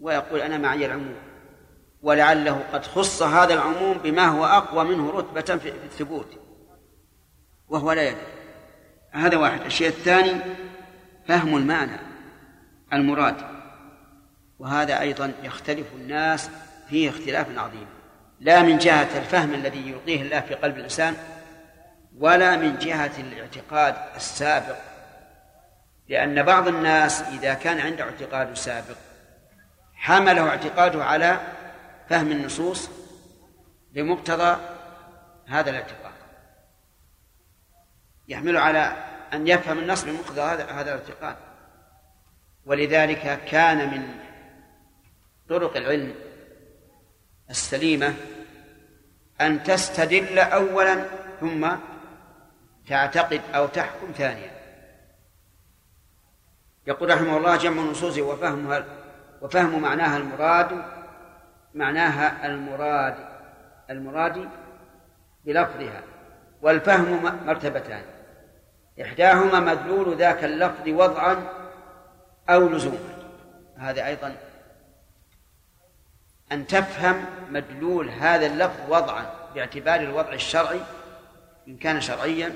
ويقول أنا معي العموم. ولعله قد خص هذا العموم بما هو أقوى منه رتبة في الثبوت. وهو لا يدري. هذا واحد. الشيء الثاني فهم المعنى المراد. وهذا أيضا يختلف الناس فيه اختلاف عظيم. لا من جهة الفهم الذي يلقيه الله في قلب الإنسان ولا من جهة الاعتقاد السابق. لأن بعض الناس إذا كان عنده اعتقاد سابق حمله اعتقاده على فهم النصوص بمقتضى هذا الاعتقاد. يحمله على أن يفهم النص بمقتضى هذا هذا الاعتقاد. ولذلك كان من طرق العلم السليمة أن تستدل أولا ثم تعتقد أو تحكم ثانيا. يقول رحمه الله جمع النصوص وفهمها وفهم معناها المراد معناها المراد المراد بلفظها والفهم مرتبتان. إحداهما مدلول ذاك اللفظ وضعا أو لزوما. هذا أيضا أن تفهم مدلول هذا اللفظ وضعا باعتبار الوضع الشرعي إن كان شرعيا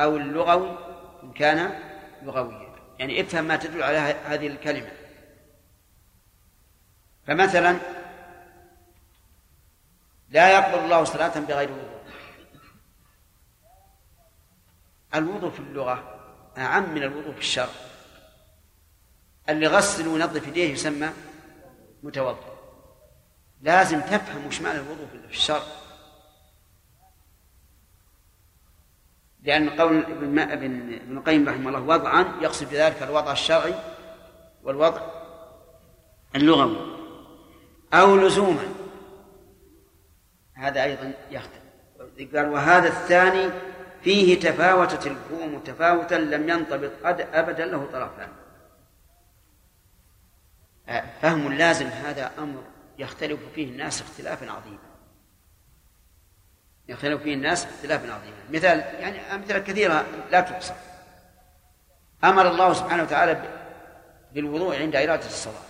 أو اللغوي إن كان لغويا. يعني افهم ما تدل على هذه الكلمة. فمثلا لا يقبل الله صلاة بغير وضوء. الوضوء في اللغة أعم من الوضوء في الشرع. اللي غسل وينظف يديه يسمى متوضئ. لازم تفهم وش معنى الوضوء في الشرع. لأن قول ابن ابن القيم رحمه الله وضعا يقصد بذلك الوضع الشرعي والوضع اللغوي. أو لزوما. هذا أيضا يختلف قال وهذا الثاني فيه تفاوتت الفهوم تفاوتا لم ينطبق أبدا له طرفان فهم لازم هذا أمر يختلف فيه الناس اختلافا عظيما. يختلف فيه الناس اختلافا عظيما. مثال يعني أمثلة كثيرة لا تحصى أمر الله سبحانه وتعالى بالوضوء عند إرادة الصلاة.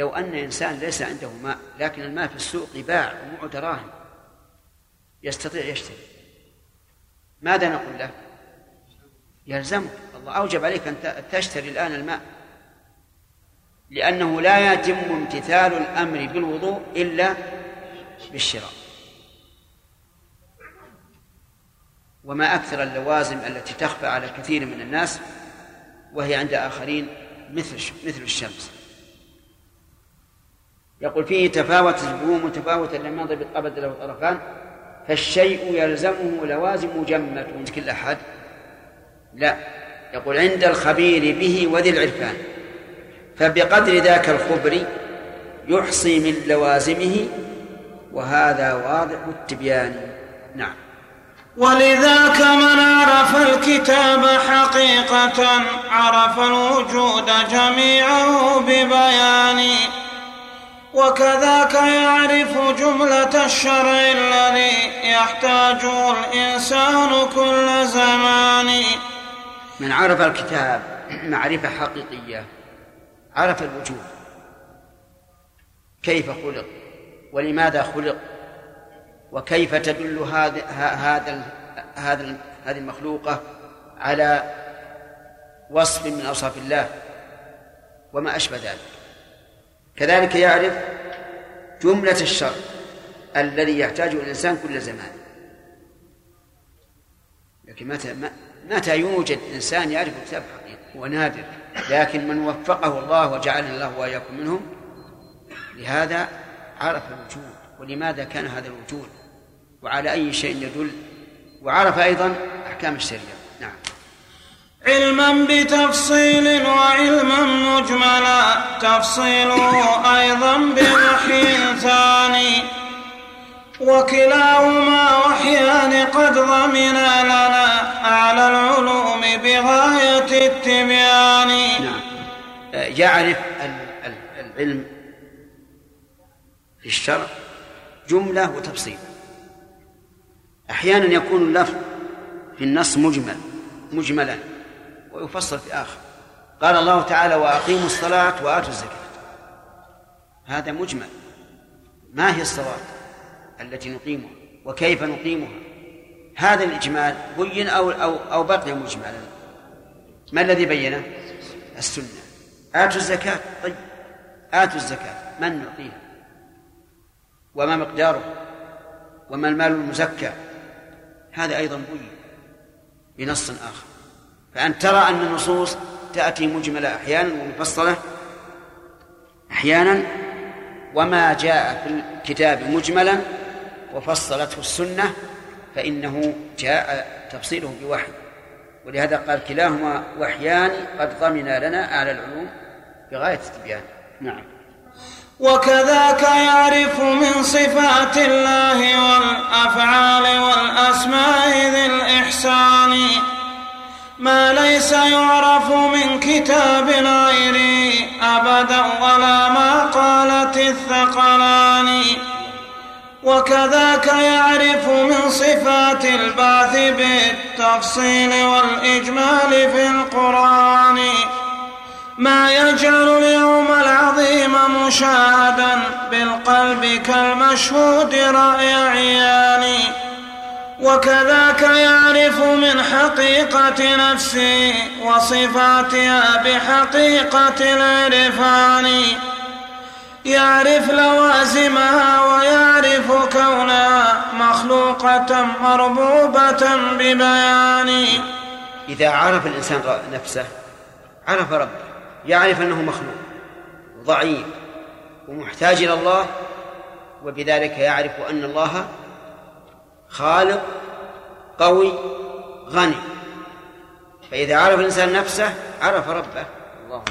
لو أن إنسان ليس عنده ماء لكن الماء في السوق يباع ومعه دراهم يستطيع يشتري. ماذا نقول له؟ يلزمك. الله أوجب عليك أن تشتري الآن الماء. لأنه لا يتم امتثال الأمر بالوضوء إلا بالشراء. وما أكثر اللوازم التي تخفى على كثير من الناس وهي عند آخرين مثل مثل الشمس. يقول فيه تفاوت الفهوم متفاوتا لم ينضبط أبدا له طرفان فالشيء يلزمه لوازم جمة. عند كل أحد؟ لا. يقول عند الخبير به وذي العرفان. فبقدر ذاك الخبر يحصي من لوازمه وهذا واضح التبيان. نعم. ولذاك من عرف الكتاب حقيقة عرف الوجود جميعه ببيان. وكذاك يعرف جملة الشرع الذي يحتاجه الإنسان كل زمان. من عرف الكتاب معرفة حقيقية عرف الوجود. كيف خلق؟ ولماذا خلق؟ وكيف تدل هذا هذا هذا هذه المخلوقة على وصف من أوصاف الله؟ وما أشبه ذلك. كذلك يعرف جملة الشر الذي يحتاجه الإنسان كل زمان. لكن متى متى يوجد إنسان يعرف كتاب حقيقي هو نادر لكن من وفقه الله وجعلنا الله وإياكم منهم؟ لهذا عرف الوجود ولماذا كان هذا الوجود؟ وعلى أي شيء يدل؟ وعرف أيضا أحكام الشريعة. علما بتفصيل وعلما مجملا. تفصيله أيضا بوحي ثاني. وكلاهما وحيان قد ضمنا لنا أعلى العلوم بغاية التبيان. نعم. يعرف العلم في الشرع جملة وتفصيل. أحيانا يكون اللفظ في النص مجمل مجملا. ويفصل في آخر. قال الله تعالى وأقيموا الصلاة وآتوا الزكاة. هذا مجمل. ما هي الصلاة التي نقيمها؟ وكيف نقيمها؟ هذا الإجمال بين أو أو أو بقي مجملا. ما الذي بينه؟ السنة. آتوا الزكاة. طيب. آتوا الزكاة. من نعطيها؟ وما مقداره؟ وما المال المزكى؟ هذا أيضا بين. بنص آخر. فأنت ترى أن النصوص تأتي مجملة أحيانا ومفصلة أحيانا وما جاء في الكتاب مجملا وفصلته السنة فإنه جاء تفصيله بوحي. ولهذا قال كلاهما وحيان قد ضمن لنا أعلى العلوم بغاية التبيان. نعم. وكذاك يعرف من صفات الله والأفعال والأسماء ذي الإحسان. ما ليس يعرف من كتاب غيره أبدا ولا ما قالت الثقلان. وكذاك يعرف من صفات البعث بالتفصيل والإجمال في القرآن. ما يجعل اليوم العظيم مشاهدا بالقلب كالمشهود رأي عيان وكذاك يعرف من حقيقة نفسه وصفاتها بحقيقة العرفان. يعرف لوازمها ويعرف كونها مخلوقة مربوبة ببيان. إذا عرف الإنسان نفسه عرف ربه يعرف أنه مخلوق ضعيف ومحتاج إلى الله وبذلك يعرف أن الله خالق قوي غني. فإذا عرف الإنسان نفسه عرف ربه. الله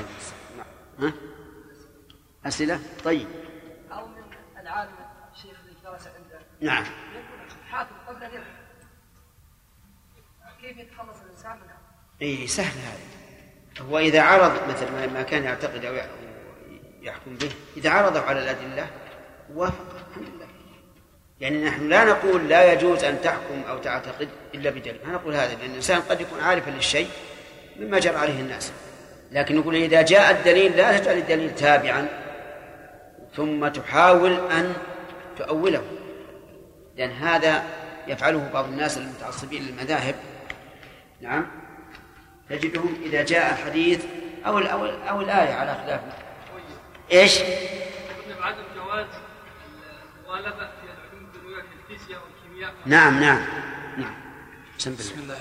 نعم ها؟ أسئلة؟ طيب. أو من العالم الشيخ اللي درس عنده. نعم. يقول حاكم قبل أن كيف يتخلص الإنسان منها؟ إي سهل هذا. هو إذا عرض مثل ما كان يعتقد أو يحكم به إذا عرضه على الأدلة وافق. الحمد لله يعني نحن لا نقول لا يجوز أن تحكم أو تعتقد إلا بدليل. ما نقول هذا لأن الإنسان قد يكون عارفا للشيء مما جرى عليه الناس. لكن نقول إذا جاء الدليل لا تجعل الدليل تابعا ثم تحاول أن تؤوله. لأن هذا يفعله بعض الناس المتعصبين للمذاهب. نعم. تجدهم إذا جاء الحديث أو أو أو الآية على خلاف. إيش؟ قلنا بعدم جواز المغالبة في العلوم الدنيوية كالفيزياء والكيمياء نعم نعم. نعم. بسم الله.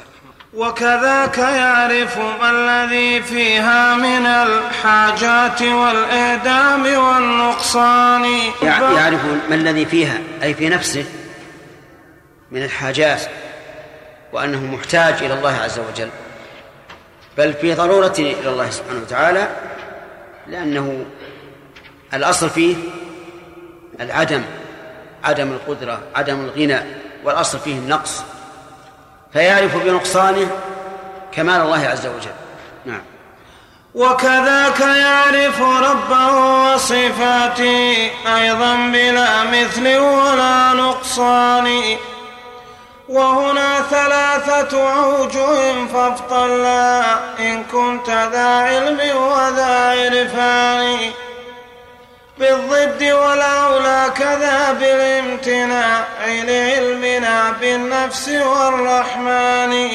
وكذاك يعرف ما الذي فيها من الحاجات والإعدام والنقصان. يعرف ما الذي فيها أي في نفسه من الحاجات وأنه محتاج إلى الله عز وجل. بل في ضرورة إلى الله سبحانه وتعالى لأنه الأصل فيه العدم. عدم القدرة عدم الغنى والأصل فيه النقص. فيعرف بنقصانه كمال الله عز وجل. نعم. وكذاك يعرف ربه وصفاته أيضا بلا مثل ولا نقصان. وهنا ثلاثة أوجه فافطلا إن كنت ذا علم وذا عرفان. بالضد والأولى كذا بالامتناع لعلمنا بالنفس والرحمن.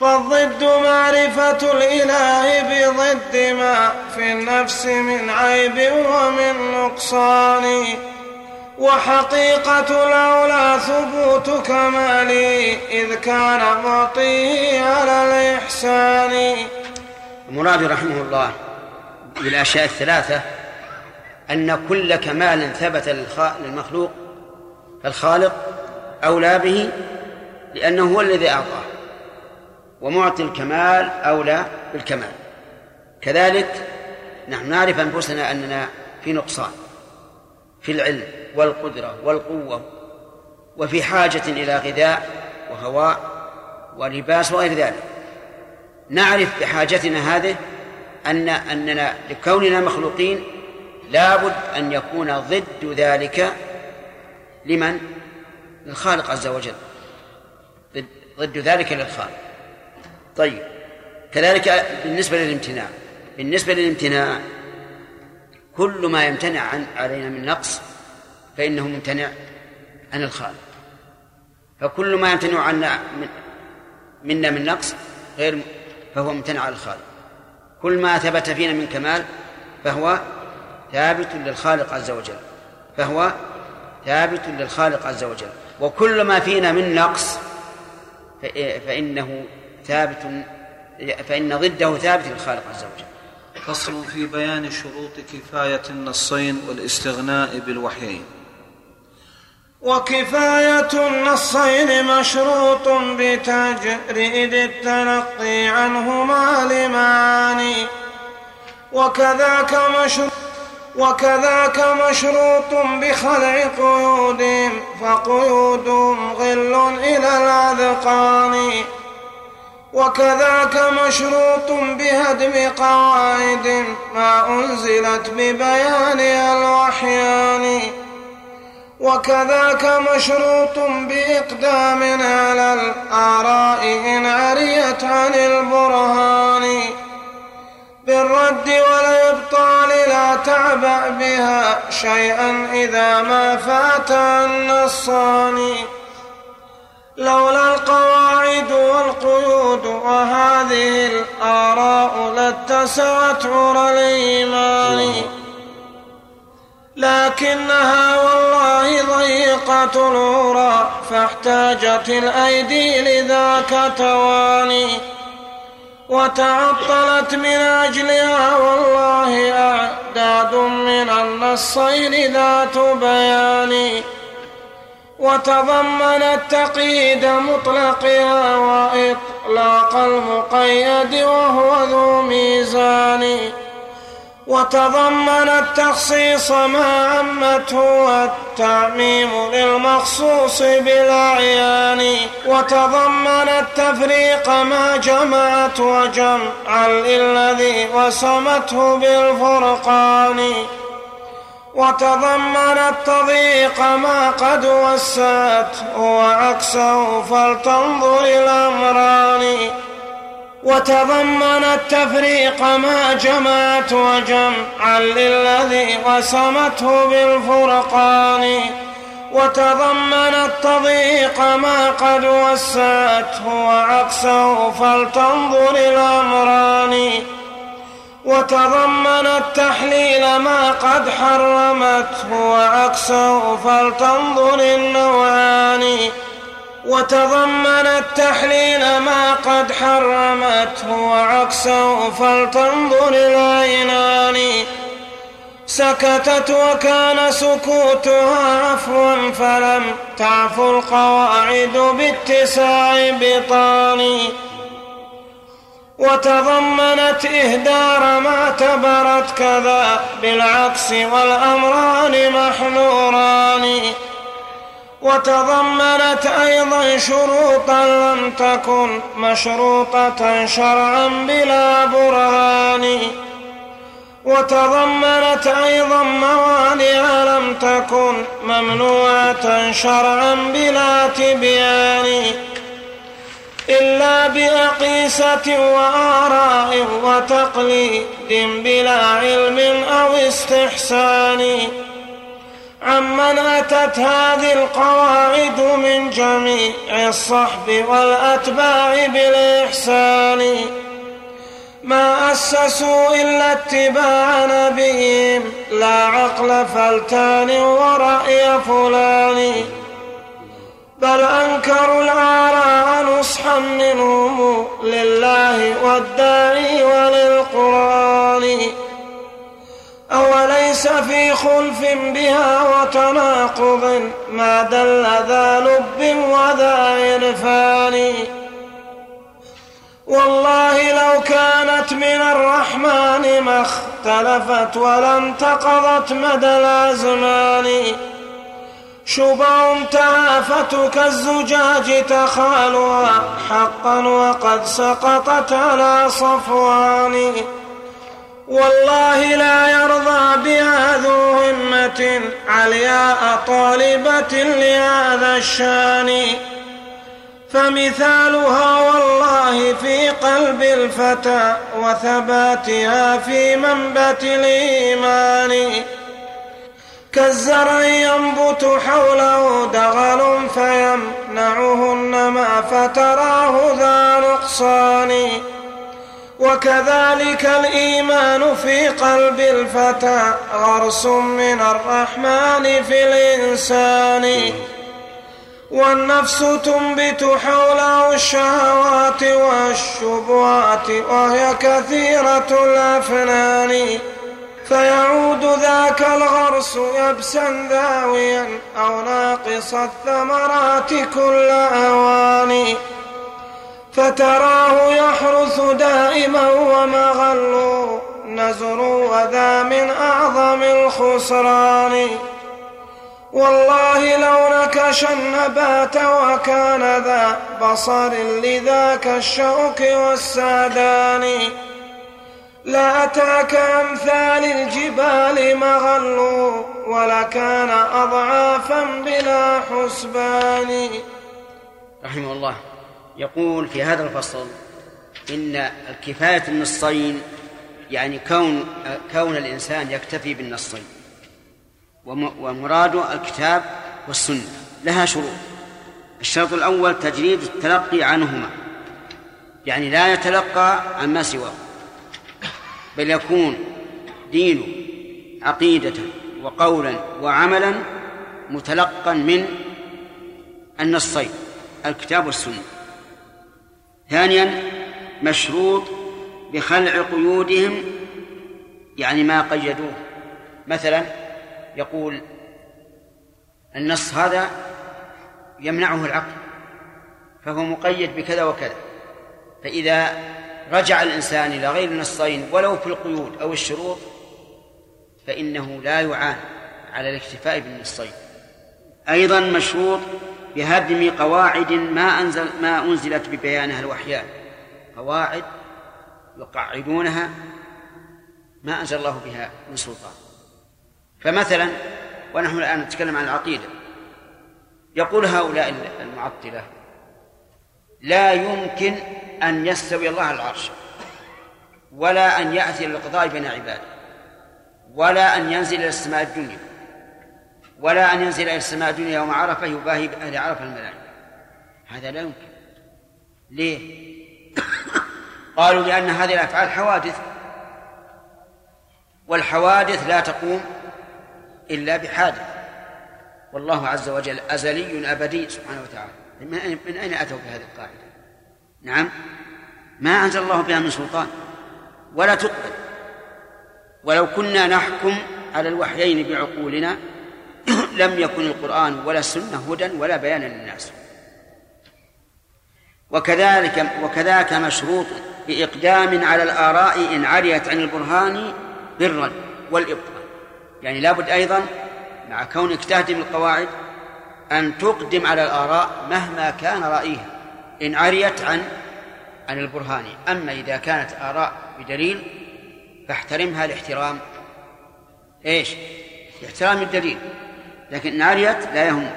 فالضد معرفة الإله بضد ما في النفس من عيب ومن نقصان. وحقيقة الأولى ثبوت كمالي إذ كان معطيه على الإحسان. المراد رحمه الله بالأشياء الثلاثة أن كل كمال ثبت للمخلوق فالخالق أولى به لأنه هو الذي أعطاه. ومعطي الكمال أولى بالكمال. كذلك نحن نعرف أنفسنا أننا في نقصان في العلم والقدرة والقوة وفي حاجة إلى غذاء وهواء ولباس وغير ذلك. نعرف بحاجتنا هذه أن أننا لكوننا مخلوقين لابد أن يكون ضد ذلك لمن؟ للخالق عز وجل. ضد ذلك للخالق. طيب. كذلك بالنسبة للامتناع. بالنسبة للامتناع كل ما يمتنع عن علينا من نقص فإنه ممتنع عن الخالق. فكل ما يمتنع عنا من منا من نقص غير فهو ممتنع على الخالق. كل ما ثبت فينا من كمال فهو ثابت للخالق عز وجل. فهو ثابت للخالق عز وجل. وكل ما فينا من نقص فإنه ثابت فإن ضده ثابت للخالق عز وجل. فصل في بيان شروط كفاية النصين والاستغناء بالوحيين. وكفاية النصين مشروط بتجريد التلقي عنهما لمعاني. وكذاك مشروط وكذاك مشروط بخلع قيودهم فقيودهم غل إلى الأذقان. وكذاك مشروط بهدم قواعد ما أنزلت ببيان الوحيان. وكذاك مشروط بإقدام على الآراء إن عريت عن البرهان. بالرد والإبطال لا تعبأ بها شيئا إذا ما فات النصان لولا القواعد والقيود وهذه الآراء لاتسعت عرى الإيمان. لكنها والله ضيقة العرى فاحتاجت الأيدي لذاك تواني. وتعطلت من أجلها والله أعداد من النصين ذات بيان. وتضمنت تقييد مطلقها وإطلاق المقيد وهو ذو ميزان. وتضمن التخصيص ما عمته والتعميم للمخصوص بالأعيان وتضمن التفريق ما جمعت وجمعا للذي وسمته بالفرقان. وتضمن التضييق ما قد وسعته وعكسه فلتنظر الأمران وتضمن التفريق ما جمعت وجمعا للذي قسمته بالفرقان وتضمن التضييق ما قد وسعته وعكسه فلتنظر الأمران وتضمن التحليل ما قد حرمته وعكسه فلتنظر النوعان. وتضمن التحليل ما قد حرمته وعكسه فلتنظر العينان سكتت وكان سكوتها عفوا فلم تعفو القواعد باتساع بطان. وتضمنت إهدار ما اعتبرت كذا بالعكس والأمران محنوران وتضمنت أيضا شروطا لم تكن مشروطة شرعا بلا برهان. وتضمنت أيضا موانع لم تكن ممنوعة شرعا بلا تبيان. إلا بأقيسة وآراء وتقليد بلا علم أو استحسان. عمن أتت هذه القواعد من جميع الصحب والأتباع بالإحسان. ما أسسوا إلا اتباع نبيهم لا عقل فلتان ورأي فلان. بل أنكروا الآراء نصحا منهم لله والداعي وللقرآن. أوليس في خلف بها وتناقض ما دل ذا لب وذا عرفان. والله لو كانت من الرحمن ما اختلفت ولا انتقضت مدى الأزمان. شبع تافت كالزجاج تخالها حقا وقد سقطت على صفوان. والله لا يرضى بها ذو همة علياء طالبة لهذا الشأن. فمثالها والله في قلب الفتى وثباتها في منبت الإيمان. كالزرع ينبت حوله دغل فيمنعه النما فتراه ذا نقصان. وكذلك الإيمان في قلب الفتى غرس من الرحمن في الإنسان. والنفس تنبت حوله الشهوات والشبهات وهي كثيرة الأفنان. فيعود ذاك الغرس يبسا ذاويا أو ناقص الثمرات كل أوان. فتراه يحرث دائما ومغل نزر وذا من أعظم الخسران. والله لو نكش النبات وكان ذا بصر لذاك الشوك والسادان. لأتاك أمثال الجبال مغل ولكان أضعافا بلا حسبان. رحمه الله. يقول في هذا الفصل إن الكفاية النصين يعني كون كون الإنسان يكتفي بالنصين ومراد الكتاب والسنة لها شروط. الشرط الأول تجريد التلقي عنهما يعني لا يتلقى عما سواه بل يكون دينه عقيدة وقولا وعملا متلقا من النصين الكتاب والسنة. ثانيا مشروط بخلع قيودهم يعني ما قيدوه مثلا يقول النص هذا يمنعه العقل فهو مقيد بكذا وكذا. فإذا رجع الإنسان إلى غير النصين ولو في القيود أو الشروط فإنه لا يعان على الاكتفاء بالنصين. أيضا مشروط بهدم قواعد ما أنزل ما أنزلت ببيانها الوحيان قواعد يقعدونها ما أنزل الله بها من سلطان. فمثلا ونحن الآن نتكلم عن العقيدة. يقول هؤلاء المعطلة لا يمكن أن يستوي الله على العرش ولا أن يأتي للقضاء بين عباده ولا أن ينزل إلى السماء الدنيا. ولا أن ينزل إلى السماء الدنيا يوم عرفة يباهي بأهل عرفة الملائكة. هذا لا يمكن. ليه؟ قالوا لأن هذه الأفعال حوادث. والحوادث لا تقوم إلا بحادث. والله عز وجل أزلي أبدي سبحانه وتعالى. من أين أتوا بهذه القاعدة؟ نعم. ما أنزل الله بها من سلطان. ولا تقبل. ولو كنا نحكم على الوحيين بعقولنا لم يكن القرآن ولا السنة هدى ولا بيانا للناس. وكذلك وكذاك مشروط بإقدام على الآراء إن عريت عن البرهان بالرد والإبطال يعني لابد أيضا مع كونك تهدم القواعد أن تقدم على الآراء مهما كان رأيها إن عريت عن عن البرهان. أما إذا كانت آراء بدليل فاحترمها لاحترام إيش؟ لاحترام الدليل. لكن عريت لا يهم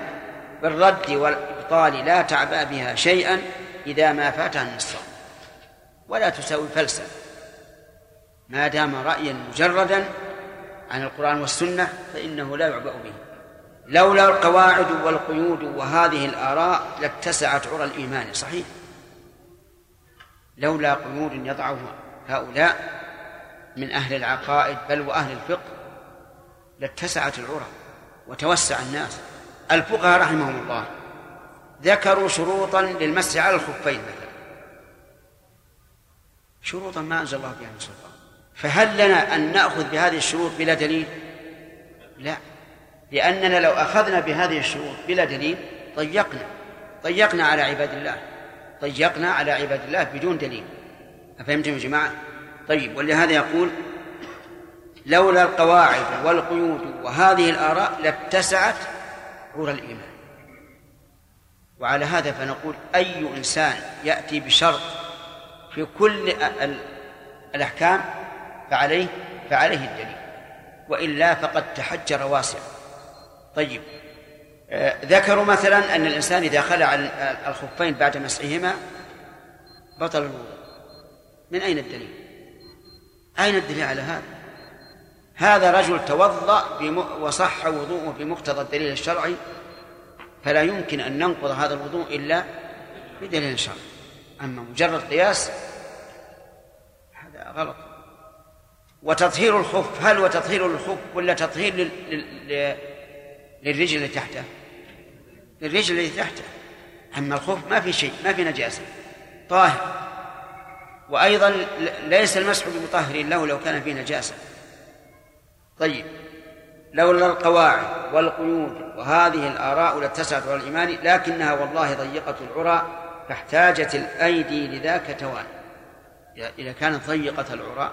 بالرد والإبطال لا تعبأ بها شيئا إذا ما فاتها النصاب ولا تساوي فلسا ما دام رأيا مجردا عن القرآن والسنة فإنه لا يعبأ به. لولا القواعد والقيود وهذه الآراء لاتسعت عرى الإيمان. صحيح. لولا قيود يضعها هؤلاء من أهل العقائد بل وأهل الفقه لاتسعت العرى. وتوسع الناس. الفقهاء رحمهم الله ذكروا شروطا للمسح على الخفين مثلا. شروطا ما أنزل الله بها من سلطان فهل لنا أن نأخذ بهذه الشروط بلا دليل؟ لا. لأننا لو أخذنا بهذه الشروط بلا دليل ضيقنا. ضيقنا على عباد الله. ضيقنا على عباد الله بدون دليل. أفهمتم يا جماعة؟ طيب ولهذا يقول لولا القواعد والقيود وهذه الآراء لاتسعت عور الإيمان وعلى هذا فنقول أي إنسان يأتي بشرط في كل الأحكام فعليه فعليه الدليل وإلا فقد تحجر واسعا طيب آه، ذكروا مثلا أن الإنسان إذا خلع الخفين بعد مسحهما بطل الوضوء من أين الدليل؟ أين الدليل على هذا؟ هذا رجل توضأ وصح وضوءه بمقتضى الدليل الشرعي فلا يمكن أن ننقض هذا الوضوء إلا بدليل شرعي. أما مجرد قياس هذا غلط. وتطهير الخف هل هو تطهير للخف ولا تطهير لل... لل... للرجل اللي تحته؟ للرجل اللي تحته. أما الخف ما في شيء ما في نجاسة. طاهر. وأيضا ليس المسح بمطهر له لو كان فيه نجاسة. طيب لولا القواعد والقيود وهذه الآراء لاتسعت على الإيمان لكنها والله ضيقة العرى فاحتاجت الأيدي لذاك توان. إذا كانت ضيقة العرى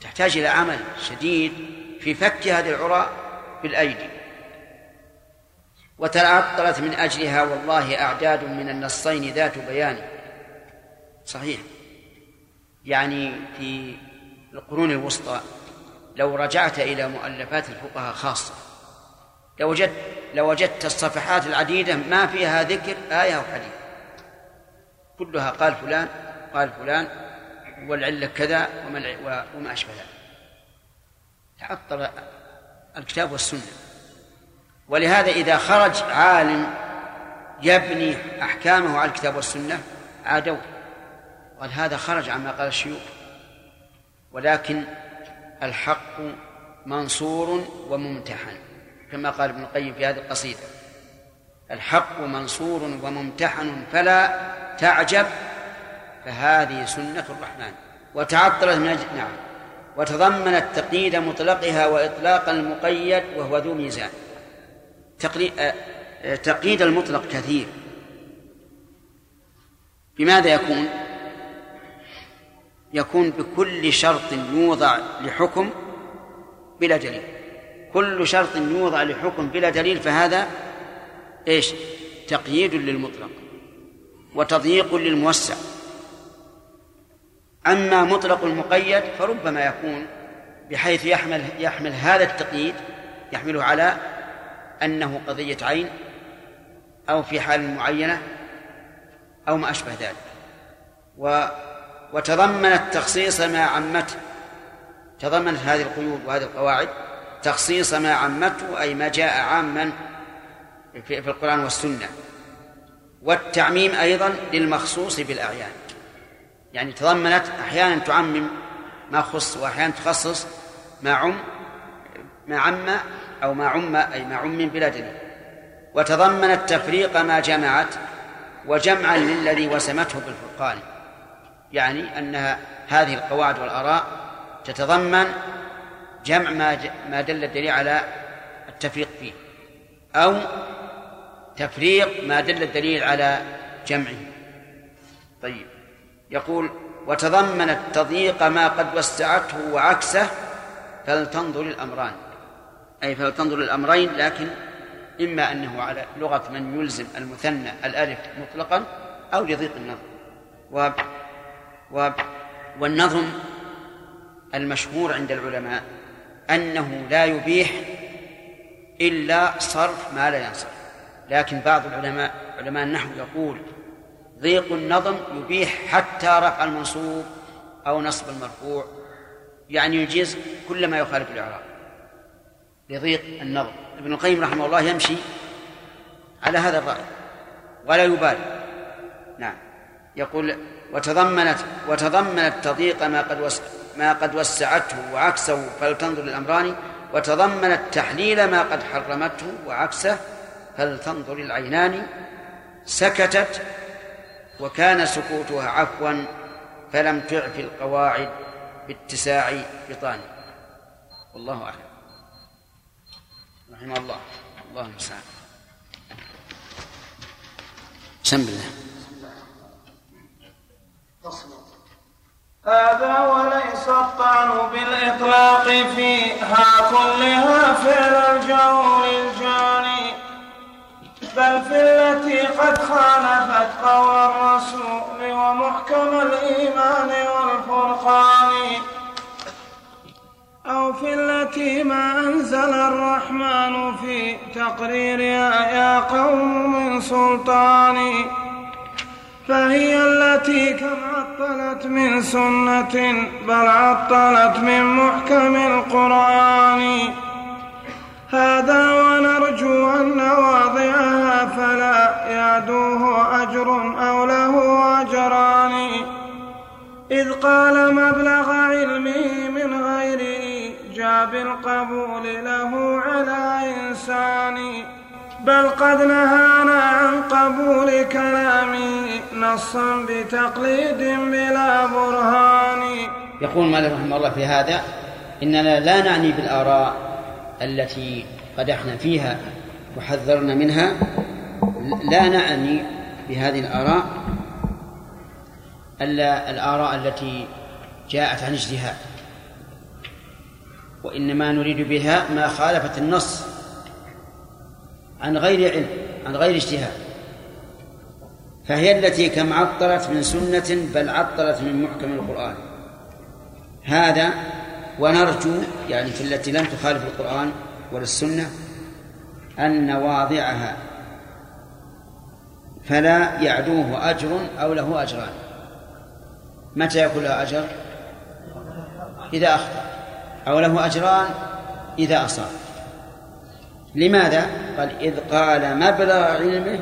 تحتاج إلى عمل شديد في فك هذه العرى بالأيدي. وتعطلت من أجلها والله أعداد من النصين ذات بيان. صحيح. يعني في القرون الوسطى لو رجعت إلى مؤلفات الفقهاء خاصة لوجدت لوجدت الصفحات العديدة ما فيها ذكر آية أو حديث. كلها قال فلان قال فلان والعلة كذا وما وما أشبه ذلك. تعطل الكتاب والسنة. ولهذا إذا خرج عالم يبني أحكامه على الكتاب والسنة عادوا. قال هذا خرج عما قال الشيوخ. ولكن الحق منصور وممتحن كما قال ابن القيم في هذه القصيدة. الحق منصور وممتحن فلا تعجب فهذه سنة الرحمن. وتعطلت من أجل نعم. وتضمنت تقييد مطلقها وإطلاق المقيد وهو ذو ميزان. آه، آه، تقييد المطلق كثير. بماذا يكون؟ يكون بكل شرط يوضع لحكم بلا دليل. كل شرط يوضع لحكم بلا دليل فهذا إيش؟ تقييد للمطلق وتضييق للموسع. أما مطلق المقيد فربما يكون بحيث يحمل يحمل هذا التقييد يحمله على أنه قضية عين أو في حال معينة أو ما أشبه ذلك. و وتضمنت تخصيص ما عمته تضمنت هذه القيود وهذه القواعد تخصيص ما عمته أي ما جاء عاما في القرآن والسنة. والتعميم أيضا للمخصوص بالأعيان. يعني تضمنت أحيانا تعمم ما خص وأحيانا تخصص ما عم ما عم أو ما عم أي ما عم بلا دليل. وتضمنت تفريق ما جمعت وجمعا للذي وسمته بالفرقان. يعني أن هذه القواعد والآراء تتضمن جمع ما ما دل الدليل على التفريق فيه أو تفريق ما دل الدليل على جمعه. طيب يقول وتضمنت تضييق ما قد وسعته وعكسه فلتنظر الأمران أي فلتنظر الأمرين لكن إما أنه على لغة من يلزم المثنى الألف مطلقا أو لضيق النظر. والنظم المشهور عند العلماء أنه لا يبيح إلا صرف ما لا ينصرف. لكن بعض العلماء علماء النحو يقول ضيق النظم يبيح حتى رفع المنصوب أو نصب المرفوع. يعني يجيز كل ما يخالف الإعراب. لضيق النظم. ابن القيم رحمه الله يمشي على هذا الرأي ولا يبالي. نعم. يقول وتضمنت وتضمنت تضييق ما قد ما قد وسعته وعكسه فلتنظر الأمران وتضمنت تحليل ما قد حرمته وعكسه فلتنظر العينان سكتت وكان سكوتها عفوا فلم تعف القواعد باتساع بطان والله أعلم. رحمه الله. الله المستعان. بسم الله. هذا وليس الطعن بالإطلاق فيها كلها فعل الجور الجاني بل في التي قد خالفت قول الرسول ومحكم الإيمان والفرقان. أو في التي ما أنزل الرحمن في تقريرها يا قوم من سلطان. فهي التي كم عطلت من سنة بل عطلت من محكم القرآن. هذا ونرجو أن واضعها فلا يعدوه أجر أو له أجران. إذ قال مبلغ علمه من غير إيجاب القبول له على إنسان بل قد نهانا عن قبول كلامه نصا بتقليد بلا برهان. يقول مالك رحمه الله في هذا إننا لا نعني بالآراء التي قدحنا فيها وحذرنا منها. لا نعني بهذه الآراء ألا الآراء التي جاءت عن اجتهاد وإنما نريد بها ما خالفت النص. عن غير علم عن غير اجتهاد. فهي التي كم عطلت من سنة بل عطلت من محكم القرآن. هذا ونرجو يعني في التي لم تخالف القرآن ولا السنة أن واضعها فلا يعدوه أجر أو له أجران. متى يكون له أجر؟ إذا أخطأ. أو له أجران إذا أصاب. لماذا؟ قال إذ قال مبلغ علمه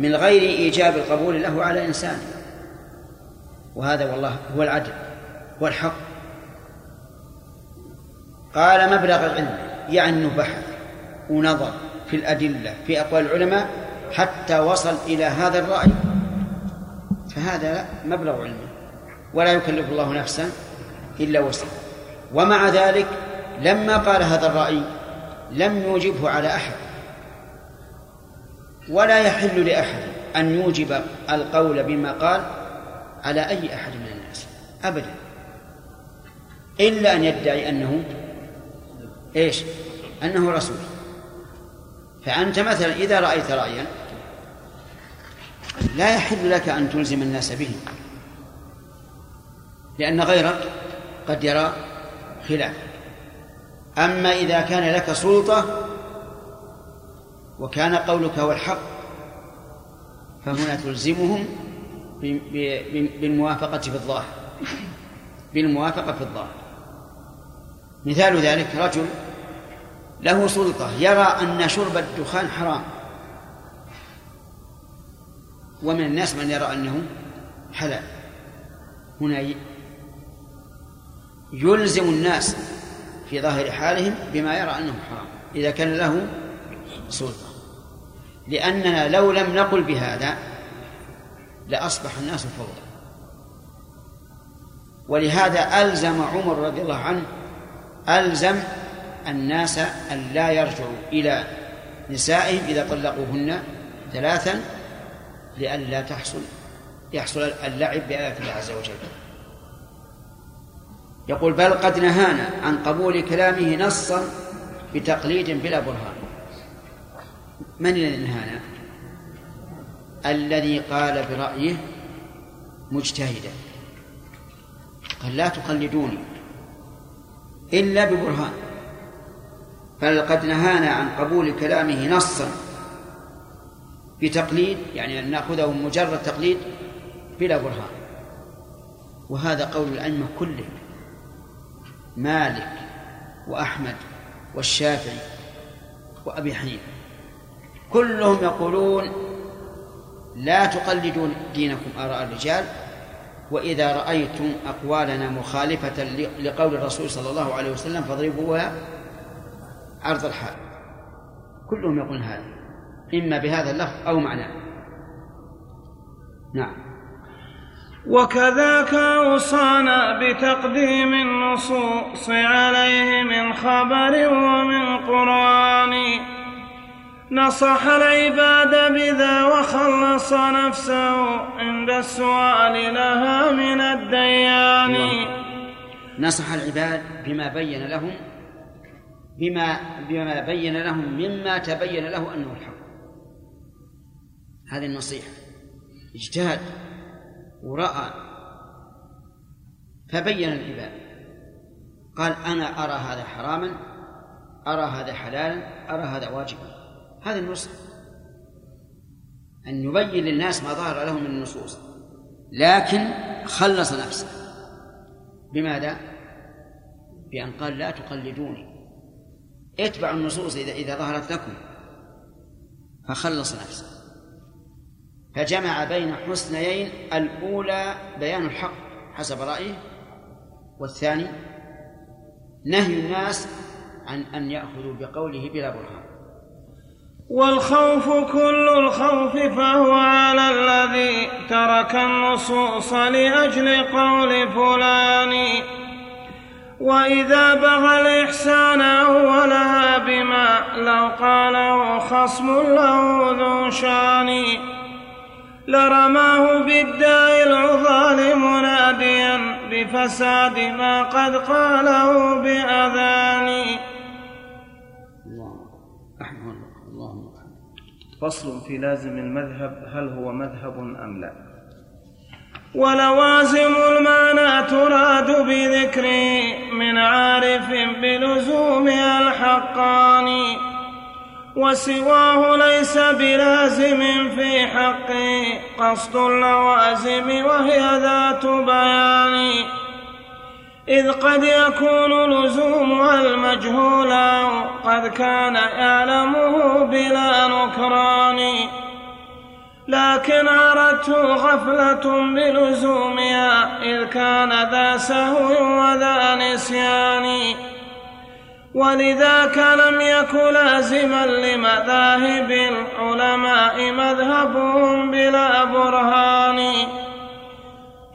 من غير إيجاب القبول له على إنسان. وهذا والله هو العدل هو الحق. قال مبلغ العلم يعني أنه بحث ونظر في الأدلة في أقوال العلماء حتى وصل إلى هذا الرأي. فهذا مبلغ علمه ولا يكلف الله نفسا إلا وسعها. ومع ذلك لما قال هذا الرأي لم يوجبه على أحد. ولا يحل لأحد أن يوجب القول بما قال على أي أحد من الناس. أبدا. إلا أن يدعي أنه إيش؟ أنه رسول. فأنت مثلا إذا رأيت رأيا لا يحل لك أن تلزم الناس به. لأن غيرك قد يرى خلاف. أما إذا كان لك سلطة وكان قولك هو الحق فهنا تلزمهم بالموافقة في الظاهر بالموافقة في الظاهر. مثال ذلك رجل له سلطة يرى أن شرب الدخان حرام. ومن الناس من يرى أنه حلال. هنا يلزم الناس في ظاهر حالهم بما يرى أنه حرام إذا كان له سلطة. لأننا لو لم نقل بهذا لأصبح الناس فوضى. ولهذا ألزم عمر رضي الله عنه ألزم الناس أن لا يرجعوا إلى نسائهم إذا طلقوهن ثلاثا لئلا تحصل يحصل اللعب بآيات الله عز وجل. يقول بل قد نهانا عن قبول كلامه نصا بتقليد بلا برهان. من الذي نهانا؟ الذي قال برأيه مجتهدا. قال لا تقلدوني إلا ببرهان. بل قد نهانا عن قبول كلامه نصا بتقليد يعني أن نأخذه مجرد تقليد بلا برهان. وهذا قول الأئمة كلهم. مالك وأحمد والشافعي وأبي حنيفة. كلهم يقولون لا تقلدوا دينكم آراء الرجال وإذا رأيتم أقوالنا مخالفة لقول الرسول صلى الله عليه وسلم فاضربوها عرض الحال كلهم يقولون هذا إما بهذا اللفظ أو معناه. نعم. وكذاك أوصانا بتقديم النصوص عليه من خبر ومن قرآن. نصح العباد بذا وخلص نفسه عند السؤال لها من الديان. نصح العباد بما بين لهم بما بما بين لهم مما تبين له أنه الحق. هذه النصيحة. اجتهد. ورأى فبين العباد قال أنا أرى هذا حراما أرى هذا حلالا أرى هذا واجبا. هذا النصح أن يبين للناس ما ظهر لهم من النصوص. لكن خلص نفسه. بماذا؟ بأن قال لا تقلدوني. اتبعوا النصوص إذا إذا ظهرت لكم. فخلص نفسه. فجمع بين حسنيين الأولى بيان الحق حسب رأيه والثاني نهي الناس عن أن يأخذوا بقوله بلا برهان. والخوف كل الخوف فهو على الذي ترك النصوص لأجل قول فلان. وإذا بغى الإحسان أولها بما لو قاله خصم له ذو شان. لرماه بالداء العظال مناديا بفساد ما قد قاله بأذان. فصل في لازم المذهب هل هو مذهب أم لا؟ ولوازم المعنى تراد بذكره من عارف بلزومها الحقاني. وسواه ليس بلازم في حقه قصد اللوازم وهي ذات بيان. إذ قد يكون لزومها المجهولا قد كان يعلمه بلا نكران. لكن عرته غفلة بلزومها إذ كان ذا سهو وذا نسيان. ولذاك لم يك لازما لمذاهب العلماء مذهبهم بلا برهان.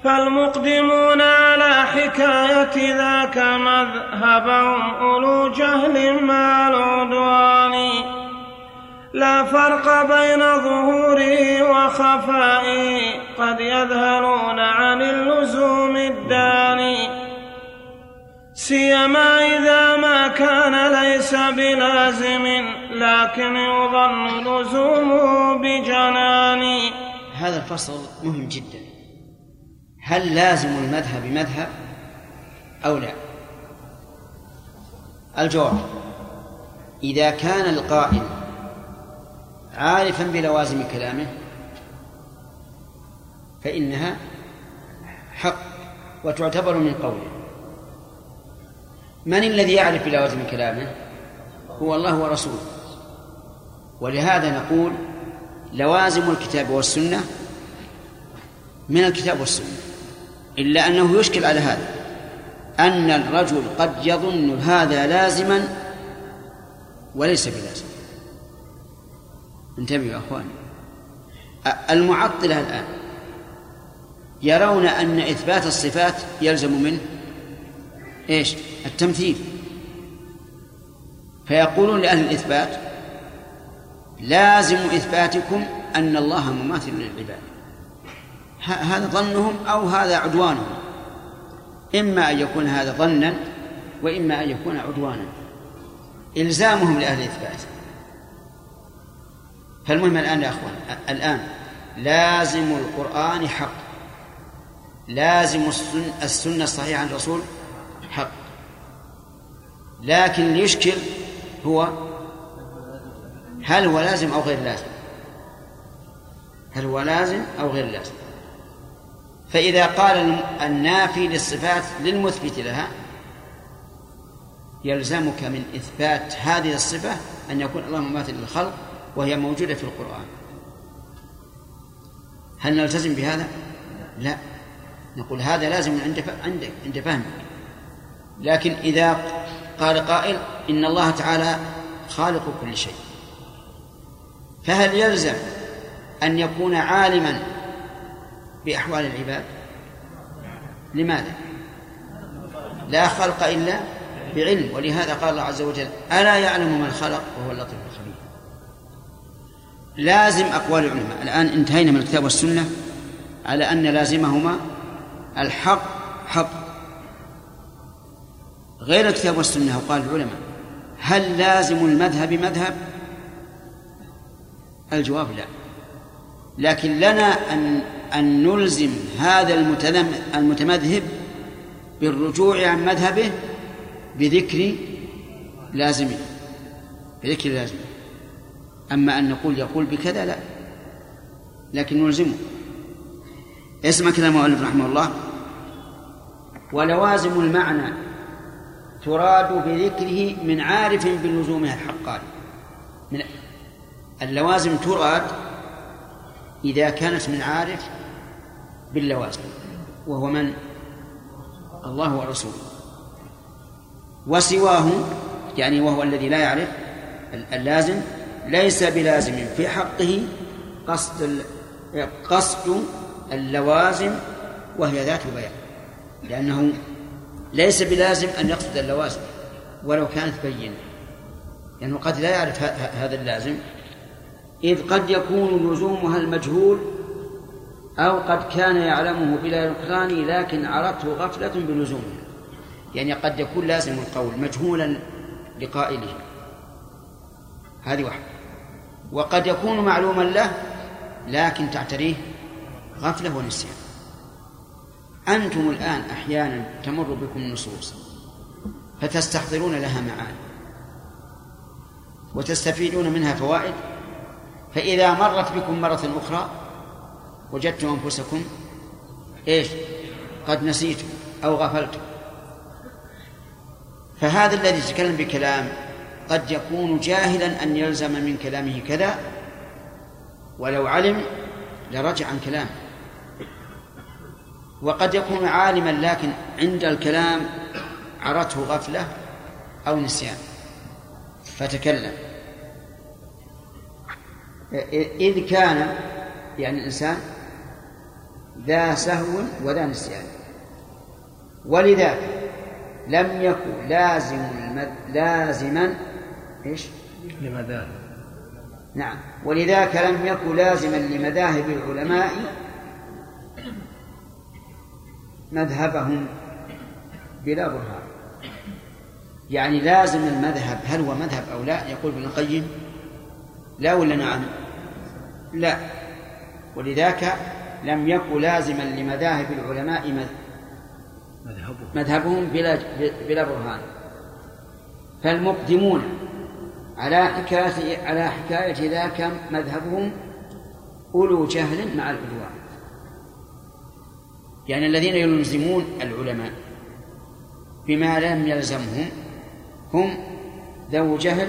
فالمقدمون على حكاية ذاك مذهبهم أولو جهل مع العدوان لا فرق بين ظهوره وخفائه قد يذهلون عن اللزوم الداني. سيما إذا ما كان ليس بلازم لكن يظن لزومه بجنان. هذا الفصل مهم جدا. هل لازم المذهب مذهب أو لا؟ الجواب إذا كان القائل عارفا بلوازم كلامه فإنها حق وتعتبر من قوله. من الذي يعرف بلوازم كلامه؟ هو الله ورسوله. ولهذا نقول لوازم الكتاب والسنة من الكتاب والسنة إلا أنه يشكل على هذا أن الرجل قد يظن هذا لازما وليس بلازم. انتبهوا يا أخواني. المعطلة الآن يرون أن إثبات الصفات يلزم منه؟ إيش؟ التمثيل. فيقولون لأهل الإثبات لازم إثباتكم أن الله مماثل للعباد. هذا ظنهم أو هذا عدوانهم. إما أن يكون هذا ظنا وإما أن يكون عدوانا. إلزامهم لأهل الإثبات. فالمهم الآن يا أخوان الآن لازم القرآن حق. لازم السنة الصحيحة عن الرسول لكن يشكل هو هل هو لازم أو غير لازم؟ هل هو لازم أو غير لازم؟ فإذا قال النافي للصفات للمثبت لها يلزمك من إثبات هذه الصفة أن يكون الله مماثل للخلق وهي موجودة في القرآن. هل نلتزم بهذا؟ لا. نقول هذا لازم عند عندك عند فهمك. لكن إذا قال قائل إن الله تعالى خالق كل شيء. فهل يلزم أن يكون عالما بأحوال العباد؟ لماذا؟ لا خلق إلا بعلم ولهذا قال الله عز وجل ألا يعلم من خلق وهو اللطيف الخبير؟ لازم أقوال العلماء. الآن انتهينا من الكتاب والسنة على أن لازمهما الحق حق غير الكتاب والسنة. وقال العلماء هل لازم المذهب مذهب؟ الجواب لا. لكن لنا أن أن نلزم هذا المتمذهب بالرجوع عن مذهبه بذكر لازمه. بذكر لازمه. أما أن نقول يقول بكذا لا. لكن نلزمه. اسمع كلام المؤلف رحمه الله. ولوازم المعنى تراد بذكره من عارف بلزومها الحقاني من اللوازم تراد إذا كانت من عارف باللوازم وهو من؟ الله ورسوله. وسواه يعني وهو الذي لا يعرف اللازم ليس بلازم في حقه قصد قصد اللوازم وهي ذات بيان لأنه ليس بلازم أن يقصد اللوازم ولو كانت بينة. لأنه قد لا يعرف هذا اللازم. إذ قد يكون لزومها المجهول أو قد كان يعلمه بلا نكران لكن عرفته غفلة بلزومه يعني قد يكون لازم القول مجهولا لقائله. هذه واحدة. وقد يكون معلوما له لكن تعتريه غفلة ونسيان. أنتم الآن أحيانا تمر بكم النصوص فتستحضرون لها معاني وتستفيدون منها فوائد فإذا مرت بكم مرة أخرى وجدتم أنفسكم إيش؟ قد نسيتم أو غفلتم. فهذا الذي يتكلم بكلام قد يكون جاهلا أن يلزم من كلامه كذا ولو علم لرجع عن كلامه. وقد يكون عالما لكن عند الكلام عرته غفلة أو نسيان. فتكلم. إذ كان يعني الإنسان ذا سهو وذا نسيان. ولذلك لم يكن لازم المد... لازما إيش؟ لمذاهب. نعم. ولذاك لم يكن لازما لمذاهب العلماء مذهبهم بلا برهان. يعني لازم المذهب هل هو مذهب أو لا؟ يقول ابن القيم لا ولا نعم؟ لا. ولذاك لم يكن لازما لمذاهب العلماء مذهبهم. مذهبهم بلا بلا برهان. فالمقدمون على حكاية على حكاية ذاك مذهبهم أولو جهل مع العدوان. يعني الذين يلزمون العلماء بما لم يلزمهم هم ذو جهل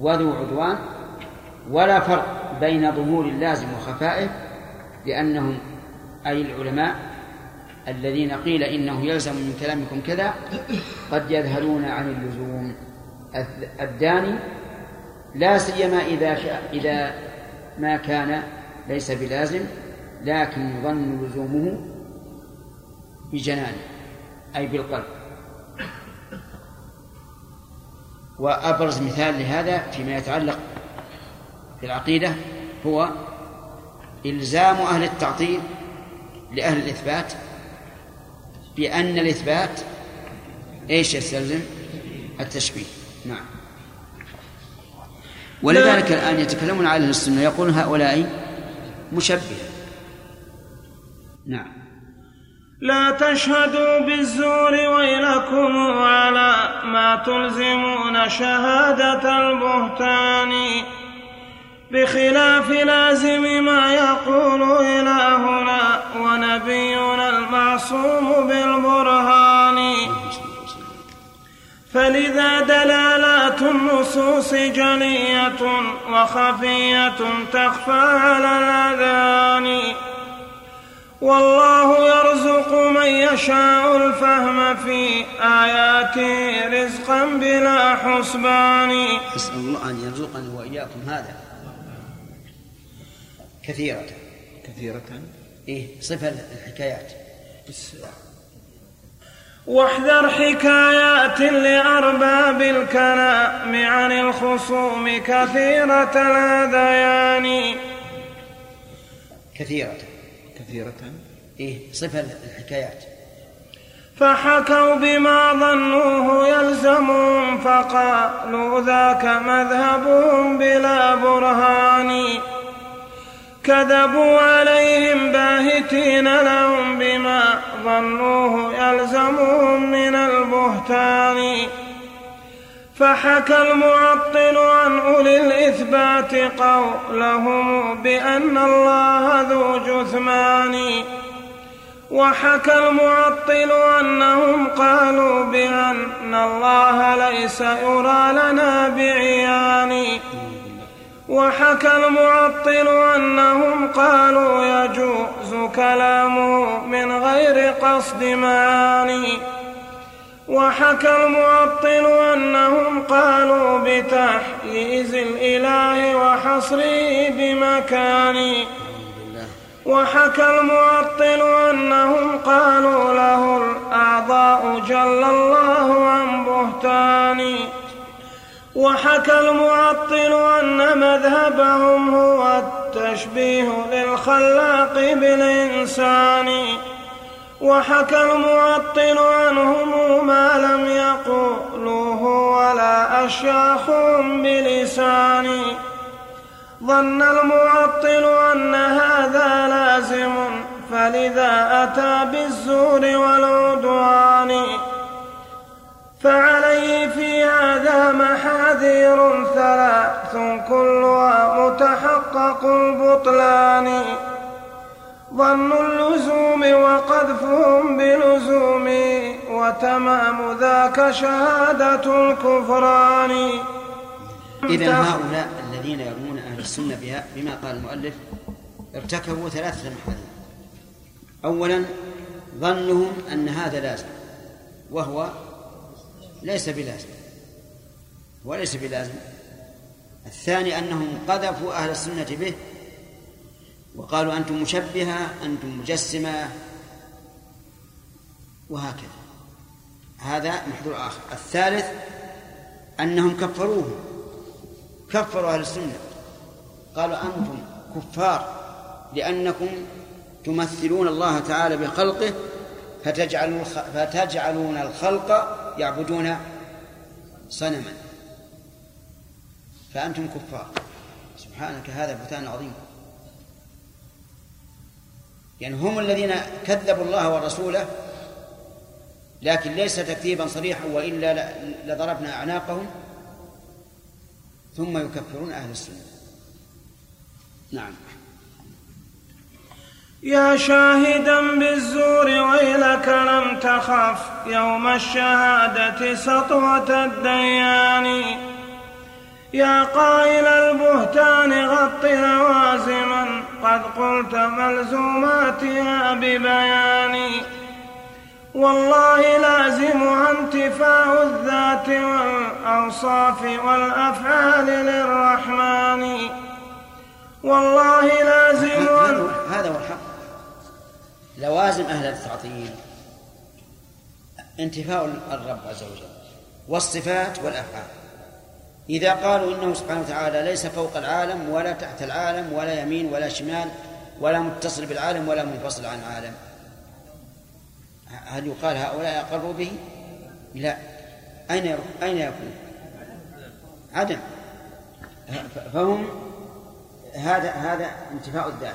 وذو عدوان ولا فرق بين ظهور اللازم وخفائه لأنهم أي العلماء الذين قيل إنه يلزم من كلامكم كذا قد يذهلون عن اللزوم. الداني لا سيما إذا إذا ما كان ليس بلازم لكن يظن لزومه بجنانه أي بالقلب. وأبرز مثال لهذا فيما يتعلق بالعقيدة هو إلزام أهل التعطيل لأهل الإثبات بأن الإثبات إيش يستلزم؟ التشبيه. نعم. ولذلك الآن يتكلمون على أهل السنة يقول هؤلاء مشبهة. نعم. لا تشهدوا بالزور ويلكم على ما تلزمون شهادة البهتان. بخلاف لازم ما يقول إلهنا ونبينا المعصوم بالبرهان. فلذا دلالات النصوص جلية وخفية تخفى على الأذان. والله يرزق من يشاء الفهم في آياته رزقا بلا حسبان. أسأل الله أن يرزقني وإياكم هذا. كثيرة. كثيرة. إيه صفة الحكايات. واحذر حكايات لأرباب الكلام عن الخصوم كثيرة الهذيان كثيرة. كثيرة. إيه صفة الحكايات. فحكوا بما ظنوه يلزمهم فقالوا ذاك مذهبهم بلا برهان. كذبوا عليهم باهتين لهم بما ظنوه يلزمهم من البهتان. فحكى المعطل عن أولي الإثبات قولهم بأن الله ذو جثمان. وحكى المعطل أنهم قالوا بأن الله ليس يرى لنا بعيان. وحكى المعطل أنهم قالوا يجوز كلامه من غير قصد معاني وحكى المعطل أنهم قالوا بتحييز الإله وحصره بمكان وحكى المعطل أنهم قالوا له الأعضاء جل الله عن بهتان وحكى المعطل أن مذهبهم هو التشبيه للخلاق بالإنسان. وحكى المعطل عنهم ما لم يقولوه ولا أشياخهم بلسان. ظن المعطل أن هذا لازم فلذا أتى بالزور والعدوان. فعليه في هذا محاذير ثلاث كلها متحقق البطلان. ظن اللزوم وقذفهم بلزوم وتمام ذاك شهادة الكفران. إذا هؤلاء الذين يرمون أهل السنة بما قال المؤلف ارتكبوا ثلاثة محاذير. أولا ظنهم أن هذا لازم وهو ليس بلازم وليس بلازم. الثاني أنهم قذفوا أهل السنة به وقالوا أنتم مشبهة أنتم مجسمة وهكذا. هذا محذور آخر. الثالث أنهم كفروه. كفروا أهل السنة. قالوا أنتم كفار. لأنكم تمثلون الله تعالى بخلقه فتجعلون فتجعلون الخلق يعبدون صنما. فأنتم كفار. سبحانك هذا بهتان عظيم. يعني هم الذين كذبوا الله ورسوله لكن ليس تكذيبا صريحا وإلا لضربنا أعناقهم ثم يكفرون أهل السنة. نعم. يا شاهدا بالزور ويلك لم تخف يوم الشهادة سطوة الديان. يا قائل البهتان غط لوازما قد قلت ملزوماتها ببيان والله لازمها انتفاء الذات والأوصاف والأفعال للرحمن. والله لازم هذا هو الحق. لوازم أهل التعطيل. انتفاء الرب عز وجل والصفات والأفعال. إذا قالوا إنه سبحانه وتعالى ليس فوق العالم ولا تحت العالم ولا يمين ولا شمال ولا متصل بالعالم ولا منفصل عن العالم. هل يقال هؤلاء أقروا به؟ لا. أين أين يكون؟ عدم. فهم هذا هذا انتفاء الذات.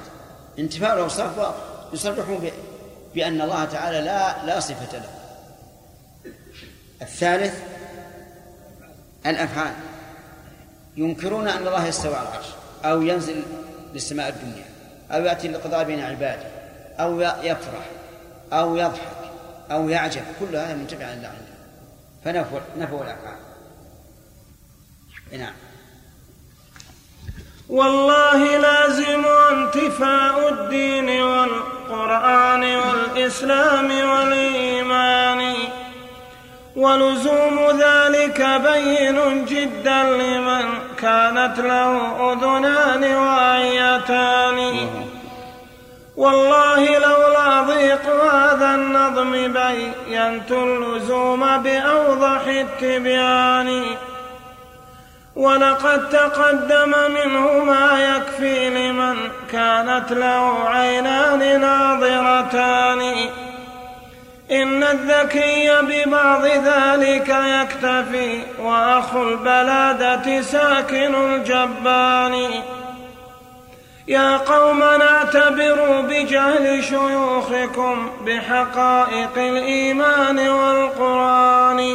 انتفاء الأوصاف يصرحون بأن الله تعالى لا لا صفة له. الثالث الأفعال. ينكرون أن الله يستوى على العرش أو ينزل للسماء الدنيا أو يأتي للقضاء بين عباده أو يفرح أو يضحك أو يعجب كل هذا منتفع عن الله عنده فنفوا نفوا الأفعال. نعم. والله لازم انتفاء الدين والقرآن والإسلام والإيمان. ولزوم ذلك بين جدا لمن كانت له أذنان وعيتان والله لولا ضيق هذا النظم بينت اللزوم بأوضح التبيان. ولقد تقدم منه ما يكفي لمن كانت له عينان ناظرتان. إن الذكي ببعض ذلك يكتفي وأخو البلادة ساكن الجبان. يا قوم اعتبروا بجهل شيوخكم بحقائق الإيمان والقرآن.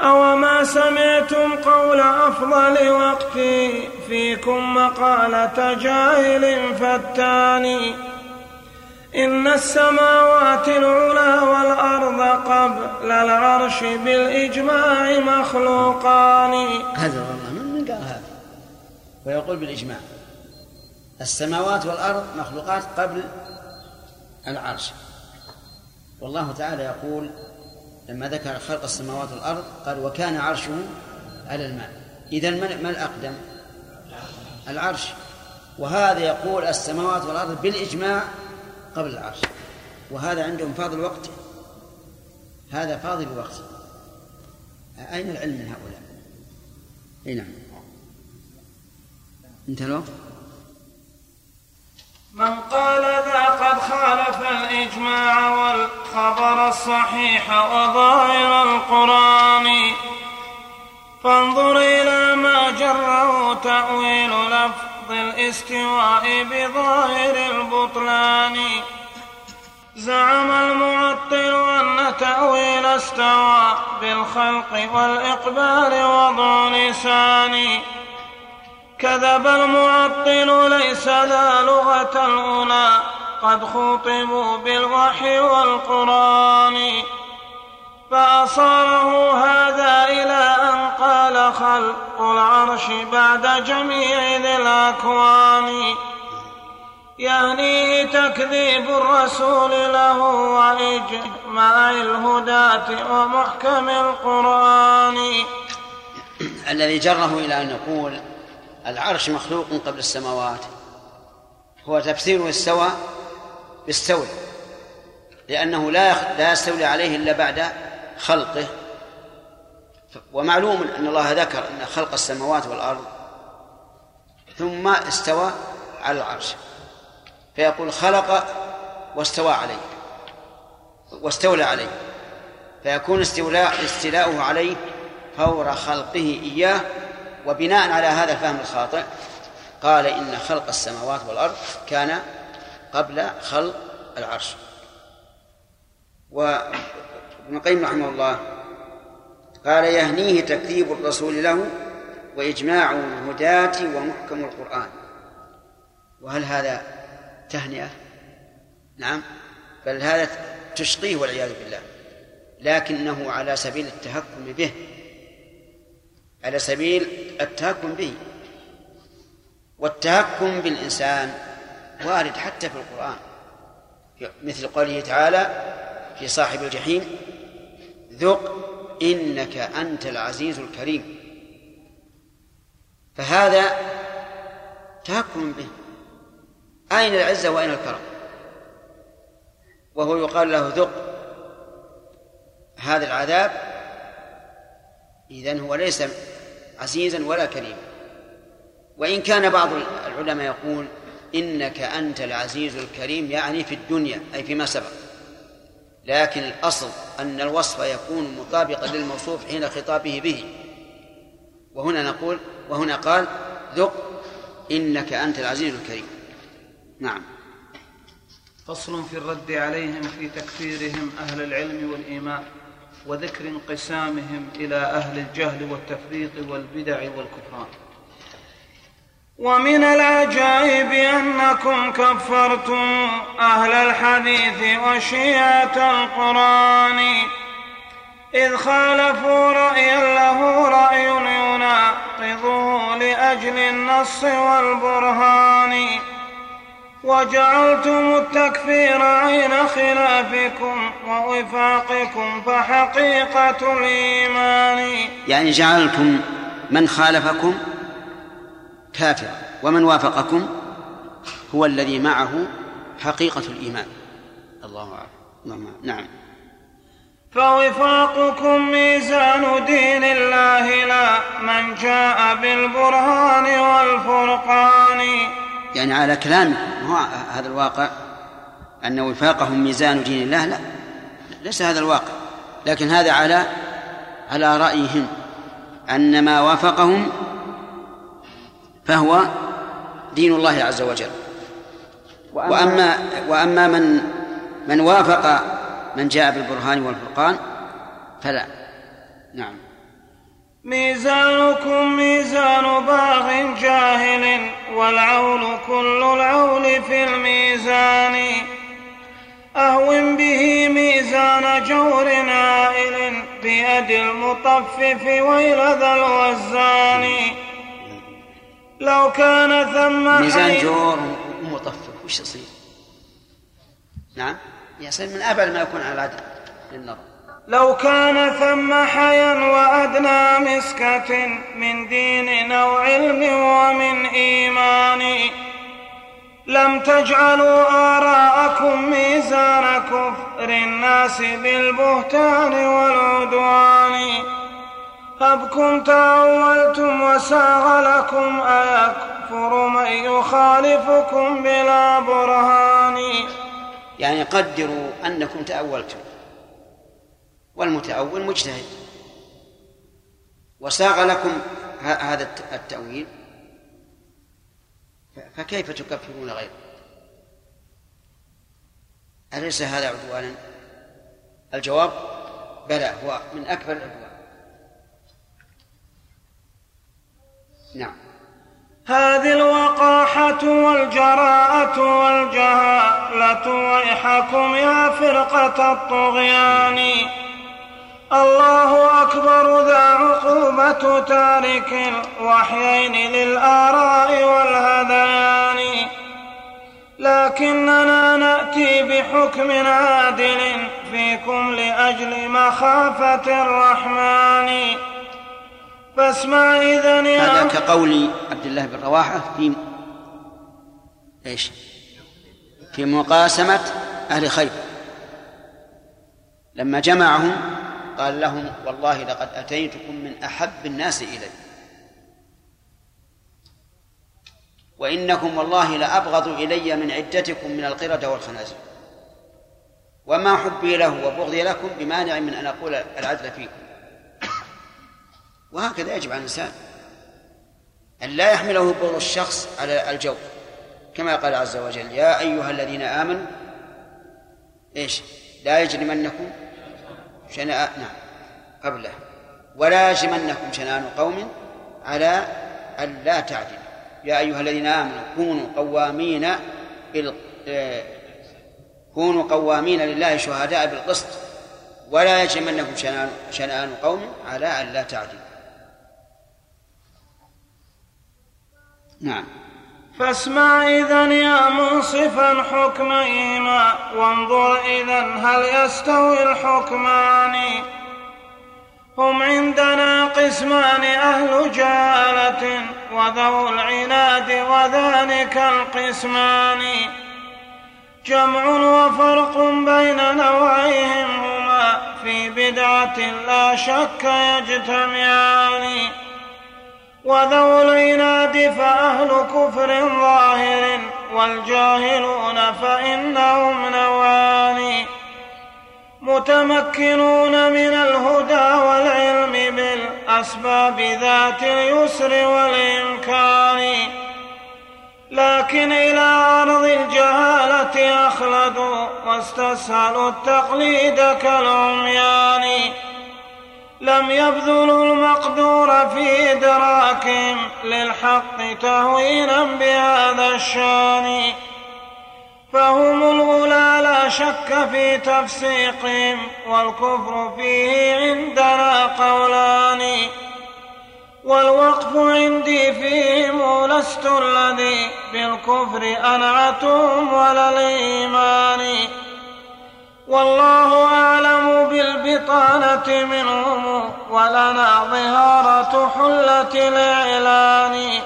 أوما سمعتم قول أفضل وقتي فيكم مقالة جاهل فتان إن السماوات العلى والأرض قبل العرش بالإجماع مخلوقان. هذا والله من من قال هذا؟ ويقول بالإجماع. السماوات والأرض مخلوقات قبل العرش. والله تعالى يقول لما ذكر خلق السماوات والأرض قال وكان عرشه على الماء. إذا من الأقدم؟ العرش. وهذا يقول السماوات والأرض بالإجماع قبل العرش وهذا عندهم فاضل وقت هذا فاضل الوقت أين العلم من هؤلاء؟ أي نعم انتهى الوقت؟ من قال ذا قد خالف الإجماع والخبر الصحيح وظاهر القرآن فانظر إلى ما جره تأويل لفظ الاستواء بظاهر البطلان. زعم المعطل أن تأويل استوى بالخلق والإقبال وضع لسان كذب المعطل ليس ذا لغة الأولى قد خوطبوا بالوحي والقرآن. فأصاره هذا إلى أن قال خلق العرش بعد جميع ذي الأكوان. يهنيه تكذيب الرسول له وإجماع الهداة ومحكم القرآن. الذي جره إلى أن يقول العرش مخلوق قبل السماوات. هو تفسير استوى بالستولى لأنه لا لا يستولي عليه إلا بعد خلقه. ومعلوم أن الله ذكر أن خلق السماوات والأرض ثم استوى على العرش. فيقول خلق واستوى عليه واستولى عليه. فيكون استولاء استيلاؤه عليه فور خلقه إياه. وبناء على هذا الفهم الخاطئ قال إن خلق السماوات والأرض كان قبل خلق العرش. وابن القيم رحمه الله قال يهنيه تكذيب الرسول له وإجماع الهداة ومحكم القرآن. وهل هذا تهنئة؟ نعم. بل هذا تشقيه والعياذ بالله. لكنه على سبيل التهكم به. على سبيل التهكم به. والتهكم بالإنسان وارد حتى في القرآن. مثل قوله تعالى في صاحب الجحيم ذق إنك أنت العزيز الكريم. فهذا تهكم به. أين العزة وأين الكرم؟ وهو يقال له ذق. هذا العذاب إذن هو ليس عزيزا ولا كريما. وإن كان بعض العلماء يقول إنك أنت العزيز الكريم يعني في الدنيا أي فيما سبق. لكن الأصل أن الوصف يكون مطابقا للموصوف حين خطابه به. وهنا نقول وهنا قال ذق إنك أنت العزيز الكريم. نعم. فصل في الرد عليهم في تكفيرهم أهل العلم والإيمان وذكر انقسامهم إلى أهل الجهل والتفريط والبدع والكفران. ومن العجائب أنكم كفرتم أهل الحديث وشيعة القرآن. إذ خالفوا رأيا له رأي يناقضه لأجل النص والبرهان. وجعلتم التكفير عين خلافكم ووفاقكم فحقيقة الإيمان. يعني جعلتم من خالفكم؟ كافرا ومن وافقكم هو الذي معه حقيقة الإيمان. الله أعلم. نعم. فوفاقكم ميزان دين الله لا من جاء بالبرهان والفرقان. يعني على كلام هو هذا الواقع؟ أن وفاقهم ميزان دين الله لا. ليس هذا الواقع. لكن هذا على على رأيهم. أن ما وافقهم فهو دين الله عز وجل. وأما وأما من من وافق من جاء بالبرهان والفرقان فلا. نعم. ميزانكم ميزان باغ جاهل والعول كل العول في الميزان. أهون به ميزان جور عائل بيد المطفف ويل ذا الوزان. لو كان ثم ميزان جور ومطفف وش يصير؟ نعم؟ يصير من أبعد ما يكون على العدل للنظر. لو كان ثم حيا وأدنى مسكة من دين أو علم ومن إيمان لم تجعلوا آراءكم ميزان كفر الناس بالبهتان والعدوان. هبكم تأولتم وساغ لكم أيكفر من يخالفكم بلا برهان. يعني قدروا أنكم تأولتم. والمتأول مجتهد. وساغ لكم هذا الت- التأويل. فكيف تكفرون غيره؟ أليس هذا عدوانا؟ الجواب بلى هو من أكبر العدوان. نعم. هذه الوقاحة والجراءة والجهالة ويحكم يا فرقة الطغيان. الله أكبر ذا عقوبة تارك الوحيين للآراء والهذيان. لكننا نأتي بحكم عادل فيكم لأجل مخافة الرحمن. فاسمع إذن يا هذا كقول عبد الله بن رواحة في إيش؟ في مقاسمة أهل خيبر. لما جمعهم قال لهم والله لقد أتيتكم من أحب الناس إلي. وإنكم والله لأبغض إلي من عدتكم من القردة والخنازير. وما حبي له وبغضي لكم بمانع من أن أقول العدل فيكم. وهكذا يجب على الإنسان أن لا يحمله بغض الشخص على الجو كما قال عز وجل يا أيها الذين آمنوا إيش؟ لا يجرمنكم شنآن نعم قبله. ولا يجرمنكم شنآن قوم على أن لا تعدلوا. يا أيها الذين آمنوا كونوا قوامين بال... آه، كونوا قوامين لله شهداء بالقسط ولا يجرمنكم شنآن شنآن قوم على أن لا تعدلوا. نعم. فاسمع إذا يا منصفا حكميهما وانظر إذا هل يستوي الحكمان. هم عندنا قسمان أهل جهالة وذو العناد وذلك القسمان. جمع وفرق بين نوعيهم هما في بدعة لا شك يجتمعان. وذو العناد فأهل كفر ظاهر والجاهلون فإنهم نوعان متمكنون من الهدى والعلم بالأسباب ذات اليسر والإمكان. لكن إلى أرض الجهالة أخلدوا واستسهلوا التقليد كالعميان. لم يبذلوا المقدور في إدراكهم للحق تهوينا بهذا الشان. فهم الأولى لا شك في تفسيقهم والكفر فيه عندنا قولان. والوقف عندي فيهم لست الذي بالكفر أنعتهم ولا الإيمان. والله أعلم بالبطانة منهم ولنا ظهارة حلة الإعلان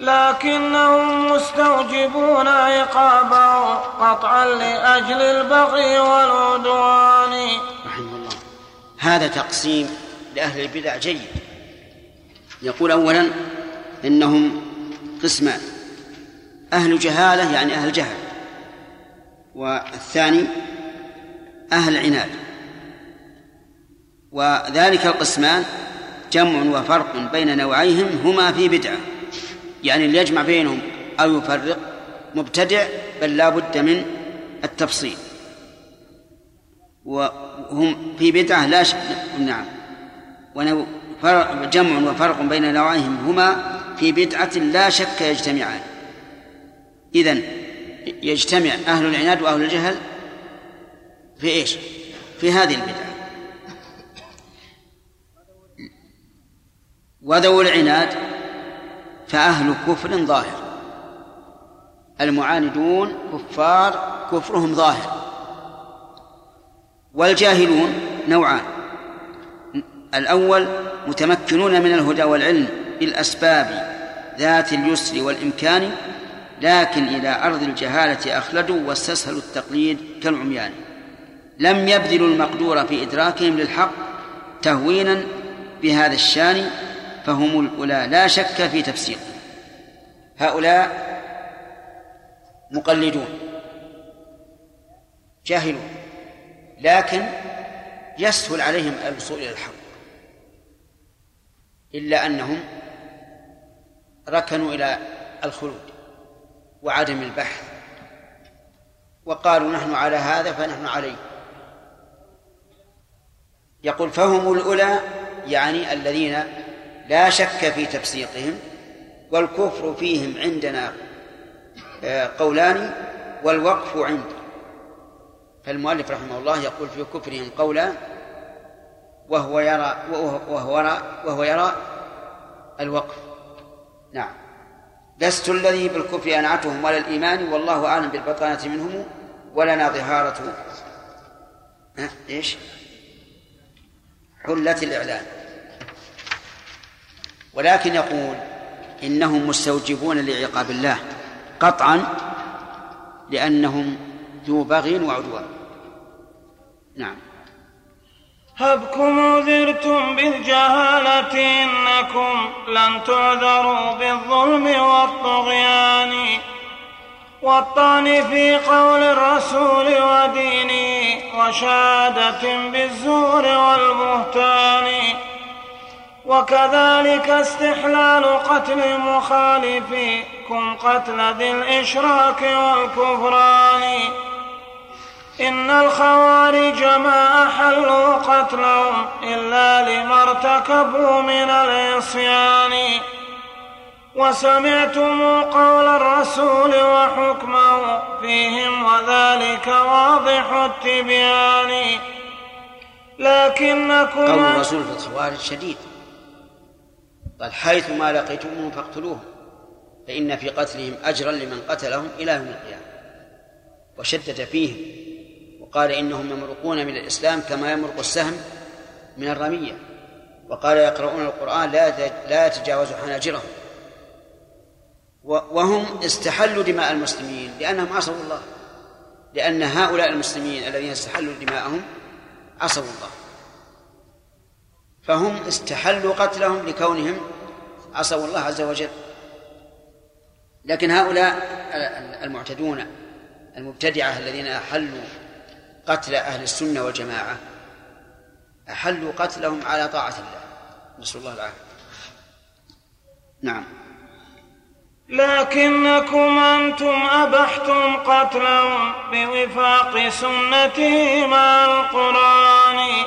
لكنهم مستوجبون عقابه قطعا لأجل البغي والعدوان. الله. هذا تقسيم لأهل البدع جيد. يقول أولا إنهم قسمان. أهل جهالة يعني أهل جهل. والثاني أهل عناد وذلك القسمان جمع وفرق بين نوعيهم هما في بدعة. يعني اللي يجمع بينهم أو يفرق مبتدع بل لا بد من التفصيل. وهم في بدعة لا شك. نعم. جمع وفرق بين نوعيهم هما في بدعة لا شك يجتمعان. إذن يجتمع أهل العناد وأهل الجهل في إيش؟ في هذه البدعة. وذو العناد فأهل كفر ظاهر. المعاندون كفار كفرهم ظاهر. والجاهلون نوعان. الأول متمكنون من الهدى والعلم بالأسباب ذات اليسر والإمكان لكن إلى أرض الجهالة أخلدوا واستسهلوا التقليد كالعميان. لم يبذلوا المقدور في إدراكهم للحق تهوينا بهذا الشان فهم الأولى لا شك في تفسير. هؤلاء مقلدون جاهلون لكن يسهل عليهم الوصول إلى الحق. إلا أنهم ركنوا إلى الخلود. وعدم البحث. وقالوا نحن على هذا فنحن عليه. يقول فهم الأولى يعني الذين لا شك في تفسيقهم والكفر فيهم عندنا آه، قولان والوقف عندي فالمؤلف رحمه الله يقول في كفرهم قولا وهو يرى وهو يرى وهو يرى الوقف. نعم. لست الذي بالكفر أنعتهم ولا الإيمان والله أعلم بالبطانة منهم ولنا ظهارة. إيش؟ حلة الإعلان. ولكن يقول إنهم مستوجبون لعقاب الله قطعا لأنهم ذو بغي وعدوان. نعم. هبكم عذرتم بالجهالة إنكم لن تعذروا بالظلم والطغيان. والطعن في قول الرسول ودينه وشهادة بالزور والبهتان. وكذلك استحلال قتل مخالفيكم قتل ذي الإشراك والكفران. إن الخوارج ما أحلوا قتلهم إلا لما ارتكبوا من العصيان. وسمعتم قول الرسول وحكمه فيهم وذلك واضح التبيان. لكنكم قول الرسول في الخوارج شديد. قال حيث ما لقيتموهم فاقتلوهم فإن في قتلهم أجرا لمن قتلهم إلى يوم القيامة. وشدد فيهم وقال إنهم يمرقون من الإسلام كما يمرق السهم من الرمية. وقال يقرؤون القرآن لا لا يتجاوز حناجرهم. وهم استحلوا دماء المسلمين لأنهم عصوا الله. لأن هؤلاء المسلمين الذين استحلوا دماءهم عصوا الله. فهم استحلوا قتلهم لكونهم عصوا الله عز وجل. لكن هؤلاء المعتدون المبتدعة الذين أحلوا قتل أهل السنة والجماعة. أحلوا قتلهم على طاعة الله. نسأل الله العافية. نعم. لكنكم أنتم أبحتم قتلهم بوفاق سنته مع القرآن.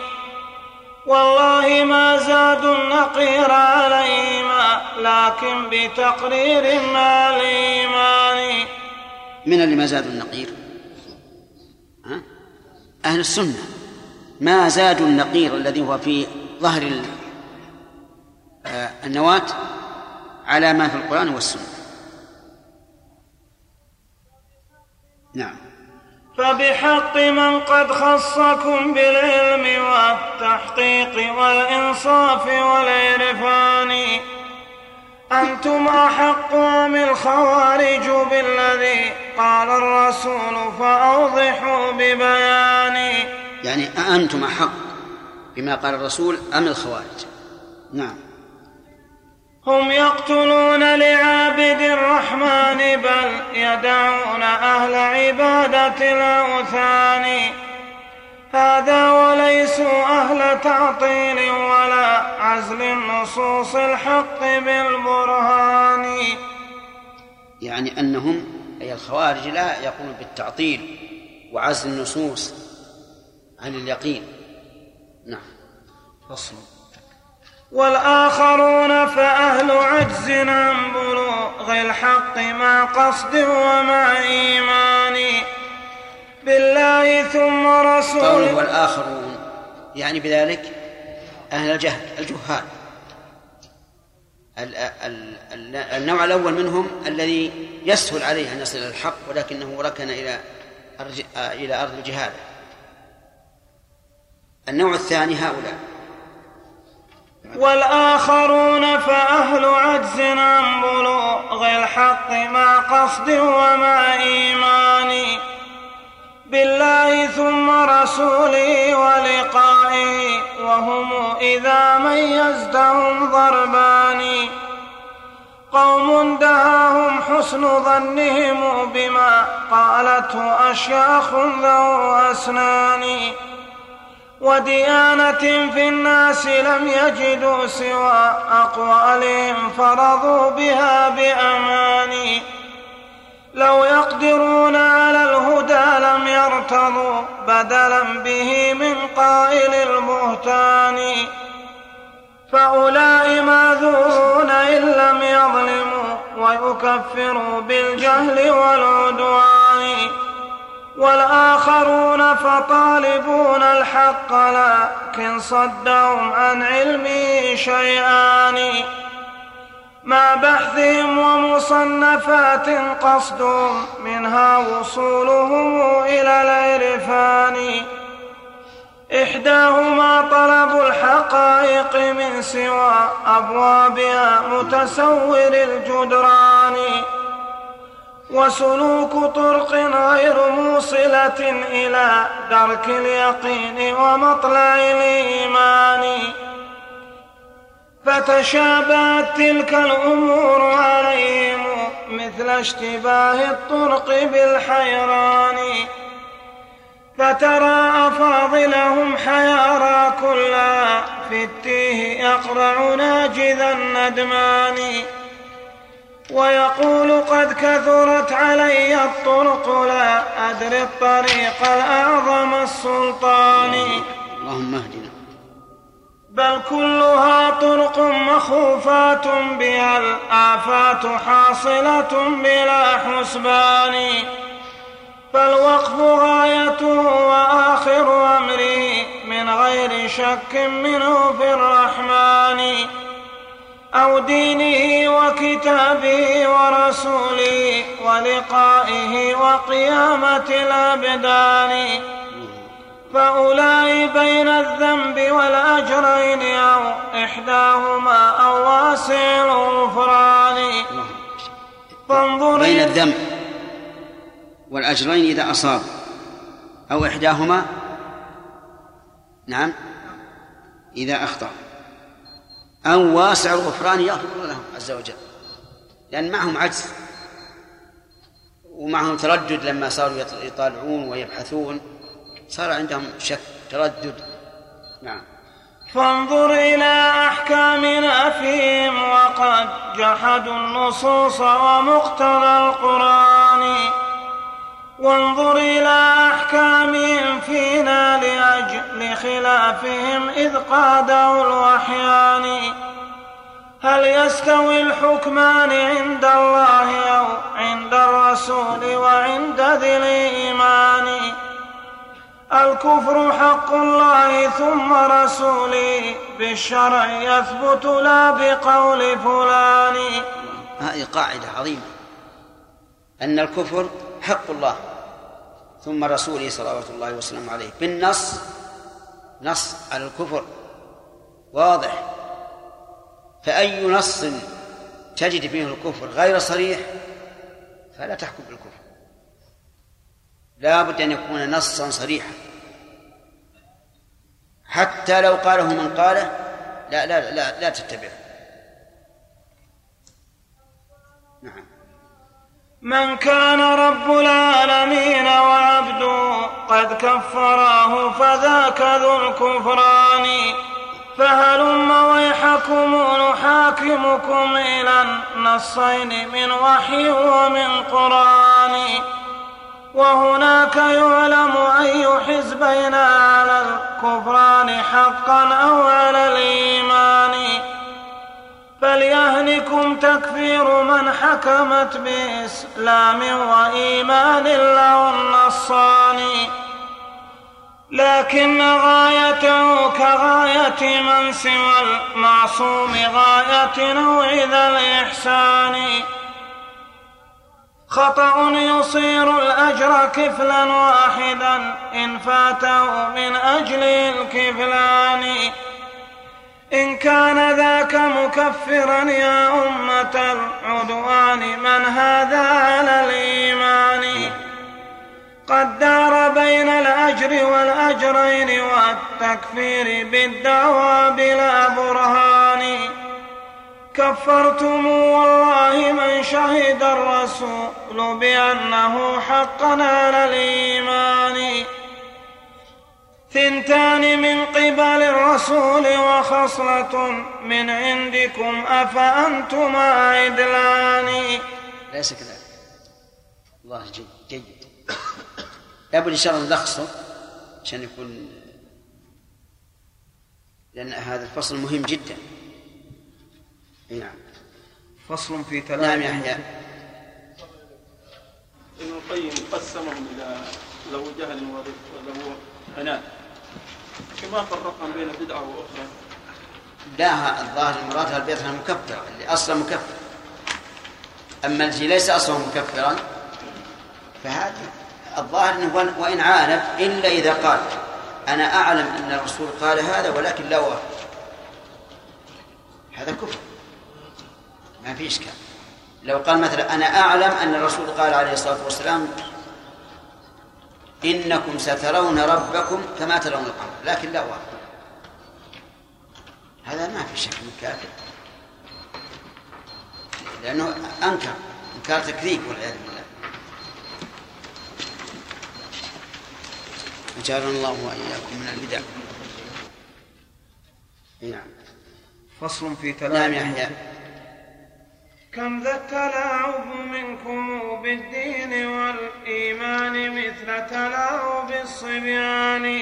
والله ما زادوا النقير عليهما لكن بتقرير مع الإيمان. من اللي ما زادوا النقير؟ أهل السنة. ما زادوا النقير الذي هو في ظهر آه، النواة على ما في القرآن والسنة. نعم. فبحق من قد خصكم بالعلم والتحقيق والإنصاف والعرفان. أنتم أحق من الخوارج بالذي قال الرسول فأوضحوا ببيان يعني أنتم أحق بما قال الرسول أم الخوارج؟ نعم. هم يقتلون لعابد الرحمن بل يدعون أهل عبادة الأوثان. هذا وليسوا أهل تعطيل ولا عزل نصوص الحق بالبرهان. يعني أنهم أي الخوارج لا يقولون بالتعطيل وعزل النصوص عن اليقين. نعم. فصل. والآخرون فأهل عجز عن بلوغ الحق مع قصد ومع إيمان. بالله ثم قوله رسوله والآخرون يعني بذلك أهل الجهل الجهال. ال- ال- ال- النوع الأول منهم الذي يسهل عليه أن يصل إلى الحق ولكنه ركن إلى إلى أرض الجهالة النوع الثاني هؤلاء. والآخرون فأهل عجز عن بلوغ الحق مع قصد ومع إيمان. بالله ثم رسوله ولقائه وهم إذا ميزتهم ضربان قوم دهاهم حسن ظنهم بما قالته أشياخ ذو أسنان. وديانة في الناس لم يجدوا سوى أقوالهم فرضوا بها بأمان لو يقدرون على الهدى لم يرتضوا بدلا به من قائل البهتان فأولئك معذورون إن لم يظلموا ويكفروا بالجهل والعدوان. والآخرون فطالبون الحق لكن صدهم عن علمه شيئان. مع بحثهم ومصنفات قصدهم منها وصولهم إلى العرفان إحداهما طلب الحقائق من سوى أبوابها متسور الجدران. وسلوك طرق غير موصلة إلى درك اليقين ومطلع الإيمان. فتشابهت تلك الأمور عليهم مثل اشتباه الطرق بالحيران. فترى أفاضلهم حيارى كلها في التيه يقرع ناجذ الندمان. ويقول قد كثرت علي الطرق لا أدري الطريق الأعظم السلطان. اللهم اهدنا. بل كلها طرق مخوفات بها الآفات حاصلة بلا حسبان. فالوقف غايته وآخر أمره من غير شك منه في الرحمن. أو دينه وكتابه ورسوله ولقائه وقيامة الأبدان. فأولئك بين الذنب والأجرين أو إحداهما أو واسع الغفران فانظر بين الذنب والأجرين إذا أصاب أو إحداهما. نعم. إذا أخطأ أو واسع الغفران يغفر لهم عز وجل. لأن معهم عجز ومعهم تردد لما صاروا يط- يطالعون ويبحثون. صار عندهم شك تردد. نعم. فانظر إلى أحكامنا فيهم وقد جحدوا النصوص ومقتضى القرآن. وانظر إلى أحكامهم فينا لأجل خلافهم إذ قادوا الوحيان. هل يستوي الحكمان عند الله أو عند الرسول وعند ذي الإيمان؟ الكفر حق الله ثم رسوله بالشرع يثبت لا بقول فلان. هذه قاعدة عظيمة. أن الكفر حق الله ثم رسوله صلوات الله وسلامه عليه. بالنص نص على الكفر. واضح؟ فأي نص تجد فيه الكفر غير صريح فلا تحكم بالكفر. لا بد أن يكون نصا صريحا. حتى لو قاله من قاله لا لا لا, لا تتبعه. نعم. من كان رب العالمين وعبده قد كفراه فذاك ذو الكفران. فهلم ويحكم نحاكمكم إلى نصين من وحي ومن قرآن. وهناك يعلم أي حزبين على الكفران حقا أو على الإيمان. فليهنكم تكفير من حكمت بإسلام وإيمان له النصان لكن غايته كغاية من سوى المعصوم غاية نوع ذا الإحسان. خطأ يصير الأجر كفلا واحدا إن فاته من أجل الكفلان. إن كان ذاك مكفرا يا أمة العدوان من هذا على الإيمان؟ قد دار بين الأجر والأجرين والتكفير بالدعوى بلا برهان. كفرتم والله من شهد الرسول بأنه حقا على الإيمان. ثنتان من قبل الرسول وخصلة من عندكم أفأنتما عدلان؟ ليس كذلك الله جيد جيد. لابد إن شاء الله نلخصه عشان يكون لأن هذا الفصل مهم جدا. نعم. فصل في نعم تلاعب. يحيى. ابن القيم قسمهم إلى له جهل وله عناد كما فرقنا بين بدعة وأخرى. لا الظاهر المراد البيضة المكفرة اللي أصلا مكفر. أما الذي ليس أصلا مكفرا. فهذا الظاهر أنه وإن- وإن عاند إلا إذا قال أنا أعلم أن الرسول قال هذا ولكن لا أوافق هذا كفر. ما في إشكال. لو قال مثلا أنا أعلم أن الرسول قال عليه الصلاة والسلام إنكم سترون ربكم كما ترون القمر لكن لا أوافق هذا ما في شك من كافر. لأنه أنكر إنكار تكذيب والعياذ بالله. أجارنا الله وإياكم من البدع. نعم. فصل في نعم تلاعب يحيى. كم ذا التلاعب منكم بالدين والإيمان مثل تلاعب الصبيان.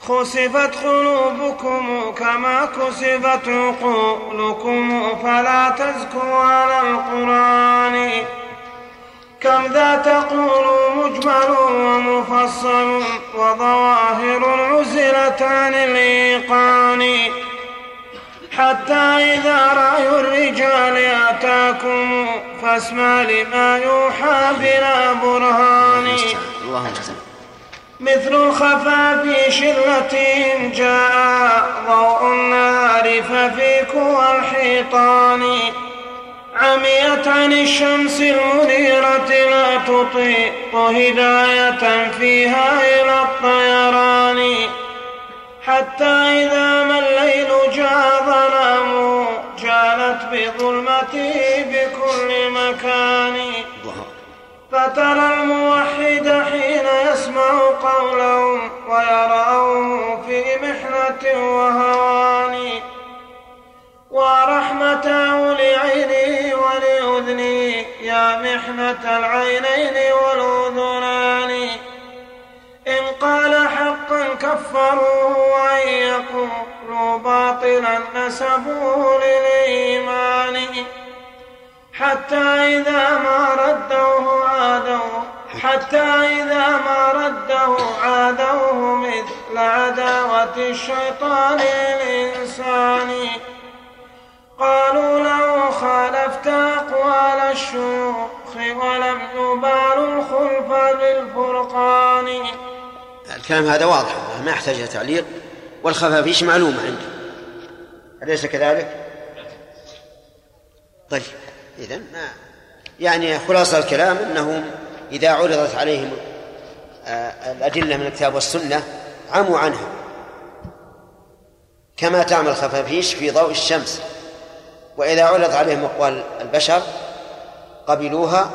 خسفت قلوبكم كما كسفت عقولكم فلا تزكوا على القرآن. كم ذا تقول مجمل ومفصل وظواهر عزلتان الإيقان. حتى إذا رأي الرجال أتاكم فاسمع لما يوحى بلا برهان. مثل الخفا في شلة جاء ضوء النهار ففيك والحيطان. عميت عن الشمس المنيرة لا تطيق هداية فيها إلى الطيران. حتى إذا ما الليل جاء ظلام جالت بظلمته بكل مكان. فترى الموحد حين يسمع قولهم ويراه في محنة وهوان. ورحمته لعينه ولأذنه يا محنة العينين والأذنان. إن قال حقا كفروه وإن يقولوا باطلا نسبوه للإيمان. حتى إذا ما ردوه عادوا حتى إذا ما رده عادوه مثل عداوة الشيطان للإنسان. قالوا له خالفت أقوال الشيوخ ولم يبال الخلف بالفرقان. الكلام هذا واضح ما يحتاج تعليق والخفافيش معلومة عنده أليس كذلك؟ طيب إذا ما يعني خلاصة الكلام أنهم إذا عرضت عليهم آه، الأدلة من الكتاب والسنة عموا عنها. كما تعمل الخفافيش في ضوء الشمس. وإذا عرض عليهم أقوال البشر قبلوها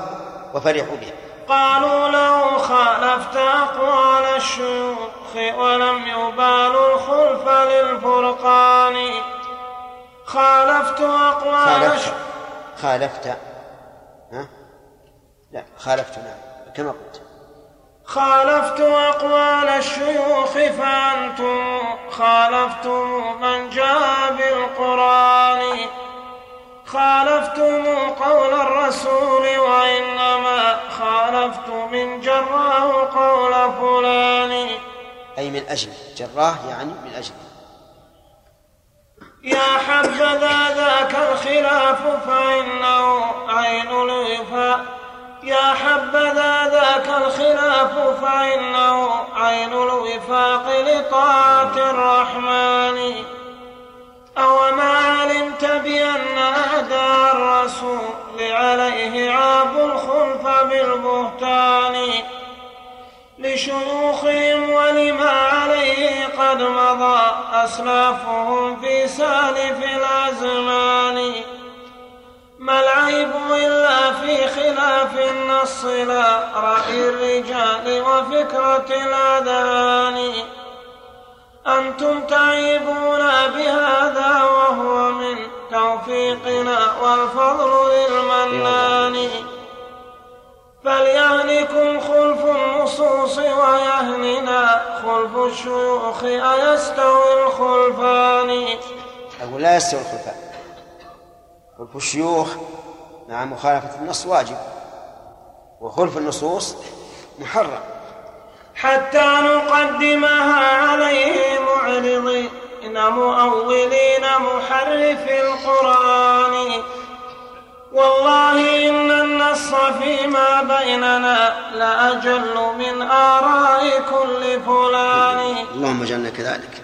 وفرحوا بها. قالوا له خالفت أقوال الشيوخ ولم يبالوا الخلف للفرقان. خالفت أقوال خالفت. خالفت. ها؟ لا خالفت نعم. كما قلت. خالفت أقوال الشيوخ فأنتم خالفتم من جاء بالقرآن. خالفتم قول الرسول وإنما خالفت من جراه قول فلان. أي من أجل جراه يعني من أجل. يا حبذا ذاك الخلاف فإنه عين الوفاء يا حبذا ذاك الخلاف فإنه عين الوفاق لطاعة الرحمن. أوما علمت بأن أعداء الرسول عليه عاب الخلف بالبهتان لشيوخهم ولما عليه قد مضى أسلافهم في سالف الأزمان. ما العيب إلا في خلاف النص لا رأي الرجال وفكرة الأذهان أنتم تعيبون بهذا وهو من توفيقنا والفضل للمنان. فليهنكم خلف النصوص ويهننا خلف الشيوخ أيستوي الخلفان. أقول لا يستوي الخلفاء. خلف الشيوخ مع مخالفة النص واجب. وخلف النصوص محرم. حتى نقدمها عليه معرضين مؤولين محرف القرآن. والله إن النص فيما بيننا لأجل من آراء كل فلان. اللهم اجعلنا كذلك.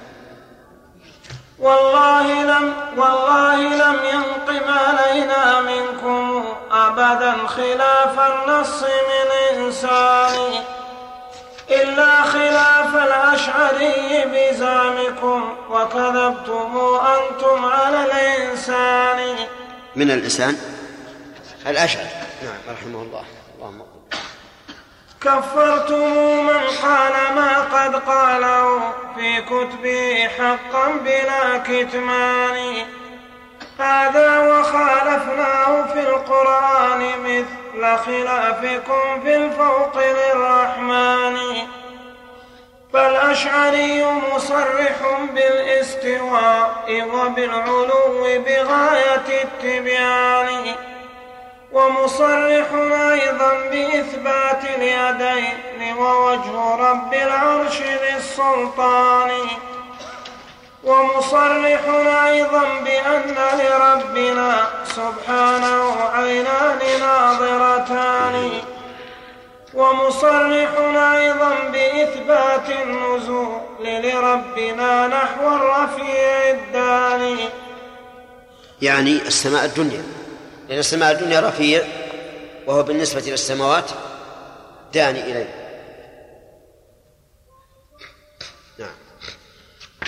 والله لم والله لم ينقم علينا منكم أبدا خلاف النص من إنسان. إلا خلاف الأشعري بزعمكم وكذبتم أنتم على الإنسان. من الإنسان؟ الأشعري. نعم رحمه الله. اللهم كفرتم من قال ما قد قاله في كتبه حقا بلا كتمان. هذا وخالفناه في القرآن مثل خلافكم في الفوق للرحمن. فالأشعري مصرح بالاستواء وبالعلو بغاية التبيان. ومصرح أيضا بإثبات اليدين ووجه رب العرش للسلطان. ومصرح أيضا بأن لربنا سبحانه عينان ناظرتان ومصرح أيضا بإثبات النزول لربنا نحو الرفيع الداني. يعني السماء الدنيا. لأن السماء الدنيا رفيع وهو بالنسبة إلى السماوات داني إليه.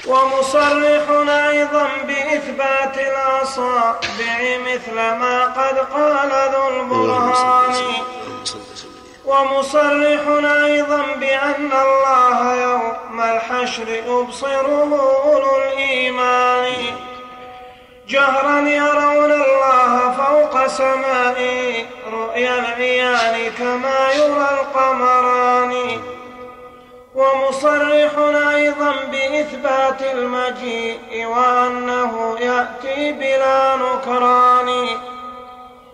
ومصرح أيضا بإثبات الأصابع مثل ما قد قال ذو البرهان. ومصرح أيضا بأن الله يوم الحشر يبصره أولو الإيمان. جهرا يرون الله فوق سمائه رؤيا العيان كما يرى القمران. ومصرح أيضا بإثبات المجيء وأنه يأتي بلا نكران.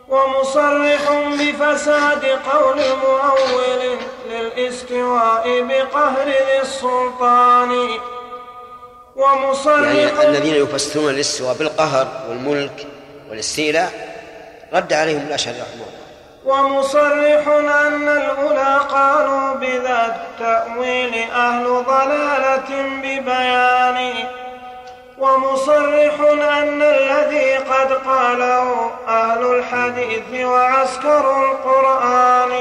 ومصرح بفساد قول مؤول للاستواء بقهر ذي السلطان. ومصرح يعني الذين يفسرون الاستواء بالقهر والملك والاستيلاء رد عليهم الأشهر رحمه الله ومصرح أن الأولى قالوا بذا التأويل أهل ضلالة ببيان. ومصرح أن الذي قد قاله أهل الحديث وعسكر القرآن.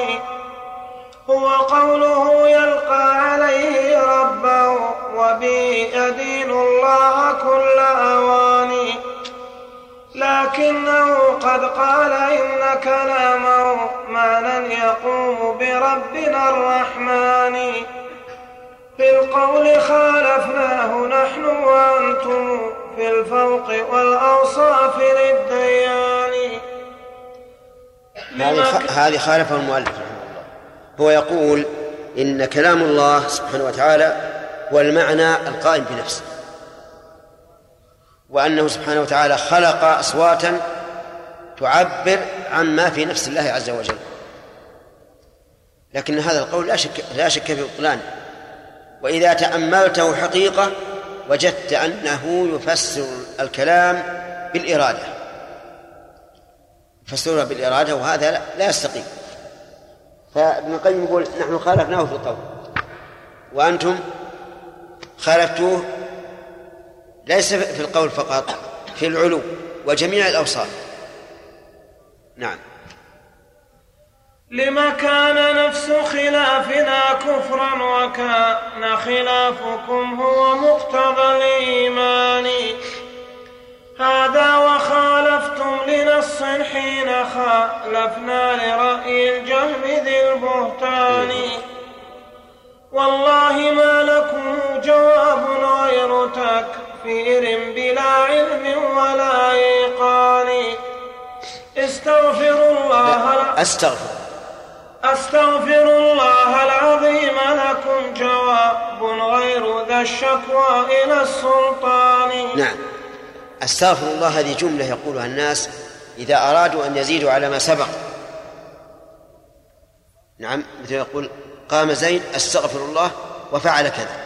هو قوله يلقى عليه ربه وبه يدين الله كل أواني لكنه قد قال إن كلامه معنى يقوم بربنا الرحمن. في القول خالفناه نحن وأنتم في الفوق والأوصاف للديان. هذه خالفه المؤلف رحمه الله. هو يقول إن كلام الله سبحانه وتعالى هو المعنى القائم بنفسه. وأنه سبحانه وتعالى خلق أصواتا تعبر عما في نفس الله عز وجل. لكن هذا القول لا شك لا شك في بطلانه وإذا تأملته حقيقة وجدت أنه يفسر الكلام بالإرادة. يفسرها بالإرادة وهذا لا, لا يستقيم. فابن القيم يقول نحن خالفناه في القول. وأنتم خالفتوه ليس في القول فقط في العلو وجميع الأوصاف. نعم. لما كان نفس خلافنا كفرا وكان خلافكم هو مقتضى الإيمان. هذا وخالفتم لنص حين خالفنا لرأي الجهم ذي البهتان. والله ما لكم جواب غير تكفير. بلا علم ولا إيقان. استغفر الله أستغفر. أستغفر الله العظيم لكم جواب غير ذا الشكوى إلى السلطان. نعم. أستغفر الله هذه جملة يقولها الناس إذا أرادوا أن يزيدوا على ما سبق. نعم مثل يقول قام زيد أستغفر الله وفعل كذا.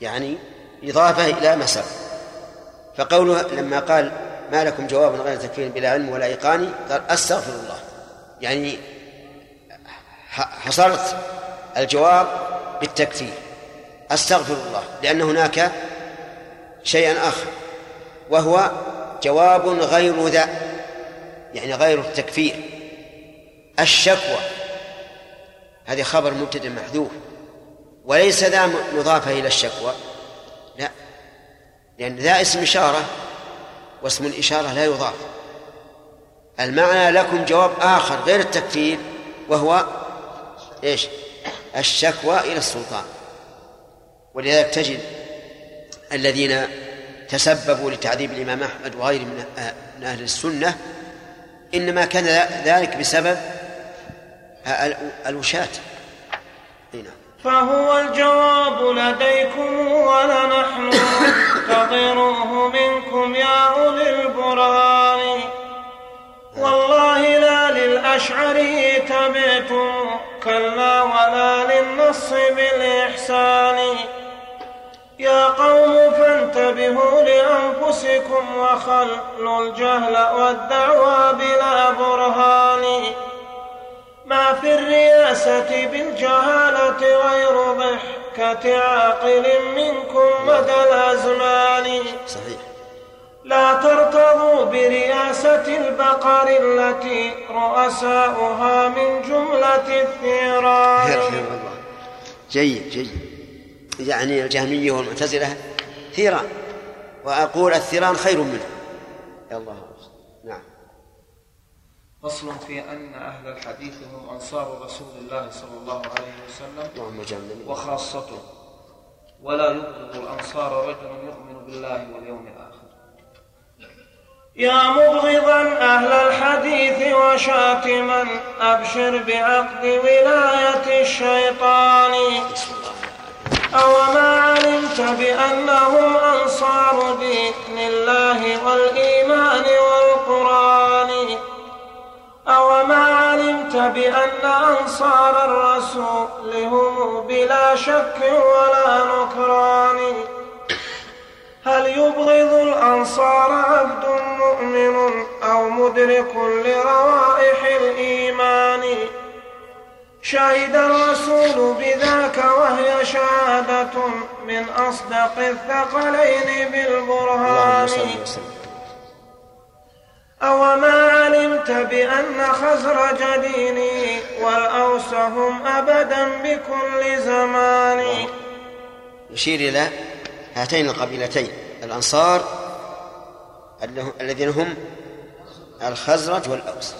يعني إضافة إلى ما سبق فقوله لما قال ما لكم جواب غير تكفير بلا علم ولا إيقان قال أستغفر الله. يعني حصرت الجواب بالتكفير. أستغفر الله لأن هناك شيئا آخر وهو جواب غير ذا يعني غير التكفير. الشكوى هذه خبر مبتدأ محذوف وليس ذا مضافة إلى الشكوى. لا. لأن ذا اسم إشارة واسم الإشارة لا يضاف. المعنى لكم جواب آخر غير التكفير وهو إيش؟ الشكوى إلى السلطان. ولذلك تجد الذين تسببوا لتعذيب الإمام أحمد وغيره من أهل السنة إنما كان ذلك بسبب الوشاة. فهو الجواب لديكم ولنحن ننتظره منكم يا أولي البرهان والله لا للأشعري تبعتم كلا ولا للنص بالإحسان. يا قوم فانتبهوا لأنفسكم وخلوا الجهل والدعوى بلا برهان. ما في الرياسة بالجهالة غير ضحكة عاقل منكم مدى الأزمان. صحيح. لا ترتضوا برياسة البقر التي رؤساؤها من جملة الثيران. رحمه الله جيد جيد. يعني الجهمية والمعتزلة ثيران. وأقول الثيران خير منه. يا الله. نعم. فصل في أن أهل الحديث هم أنصار رسول الله صلى الله عليه وسلم وخاصته. ولا يبغض الأنصار رجل يؤمن بالله واليوم الآخر. يا مبغضا أهل الحديث وشاتما أبشر بعقد ولاية الشيطان. أوما علمت بأنهم أنصار دين الله والإيمان والقرآن أوما علمت بأن أنصار الرسول هم بلا شك ولا نكران؟ هل يبغض الأنصار عبد مؤمن أو مدرك لروائح الإيمان؟ شهد الرسول بذاك وهي شهادة من أصدق الثقلين بالبرهان. أوما علمت بأن خزرج ديني والأوس هم أبدا بكل زمان. يشير إلى هاتين القبيلتين الأنصار الذين هم الخزرج والأوس.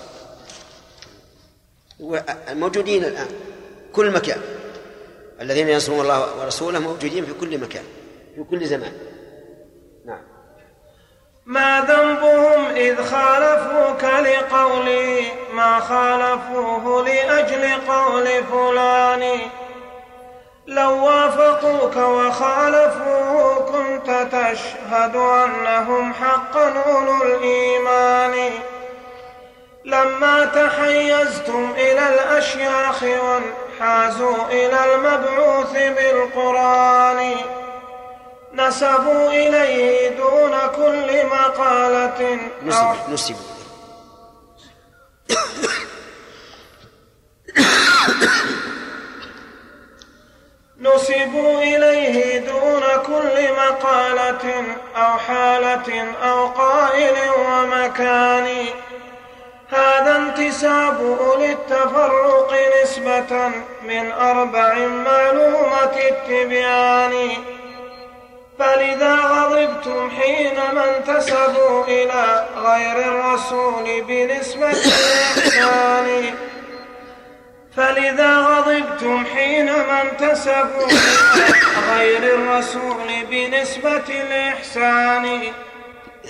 موجودين الآن كل مكان. الذين ينصرون الله ورسوله موجودين في كل مكان في كل زمان. ما ذنبهم إذ خالفوك لقولي ما خالفوه لأجل قول فلان. لو وافقوك وخالفوه كنت تشهد أنهم حقا أولو الإيمان. لما تحيزتم إلى الأشياخ وانحازوا إلى المبعوث بالقرآن. نسبوا إليه دون كل مقالة. أو نسب نسب. نسبوا إليه دون كل مقالة أو حالة أو قائل ومكان. هذا انتساب أولي التفرق نسبة من أربع معلومة التبيان. فلذا غضبتم حينما انتسبوا إلى غير الرسول بنسبة الإحسان. فلذا غضبتم حينما انتسبوا إلى غير الرسول بنسبة الإحسان.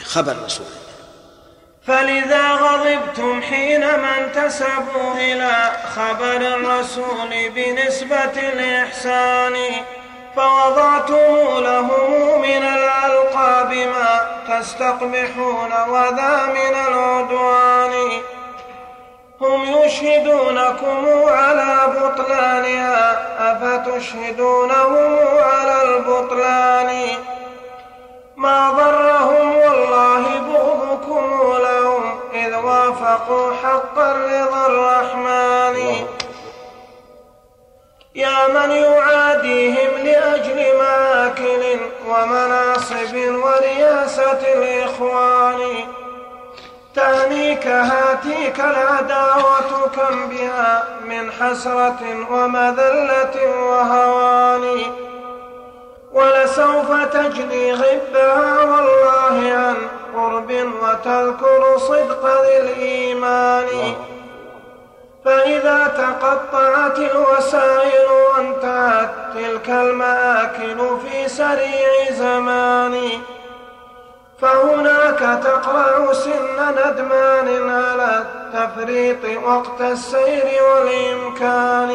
خبر رسول فلذا غضبتم حينما انتسبوا إلى خبر الرسول بنسبة الإحسان. فوضعتم له من الألقاب ما تستقبحون وذا من العدوان. هم يشهدونكم على بطلانها أفتشهدونهم على البطلان؟ ما ضرهم والله بغضكم لهم إذ وافقوا حق رضا الرحمن. يا من يعاديهم لأجل ماكل ومناصب ورياسة الإخوان. تهنيك هاتيك العداوة كم بها من حسرة ومذلة وهوان. ولسوف تجني غبها والله عن قرب وتذكر صدق ذي الإيمان. فإذا تقطعت الوسائل وانتهت تلك المآكل في سريع زمان فهناك تقرع سن ندمان على التفريط وقت السير والإمكان.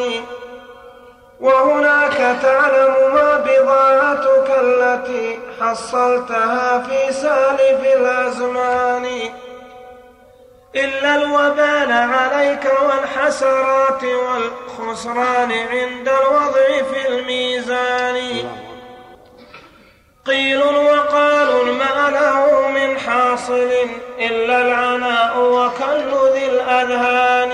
وهناك تعلم ما بضاعتك التي حصلتها في سالف الأزمان. إلا الوبال عليك والحسرات والخسران عند الوضع في الميزان. قيل وقال ما له من حاصل إلا العناء وكل ذي الأذهان.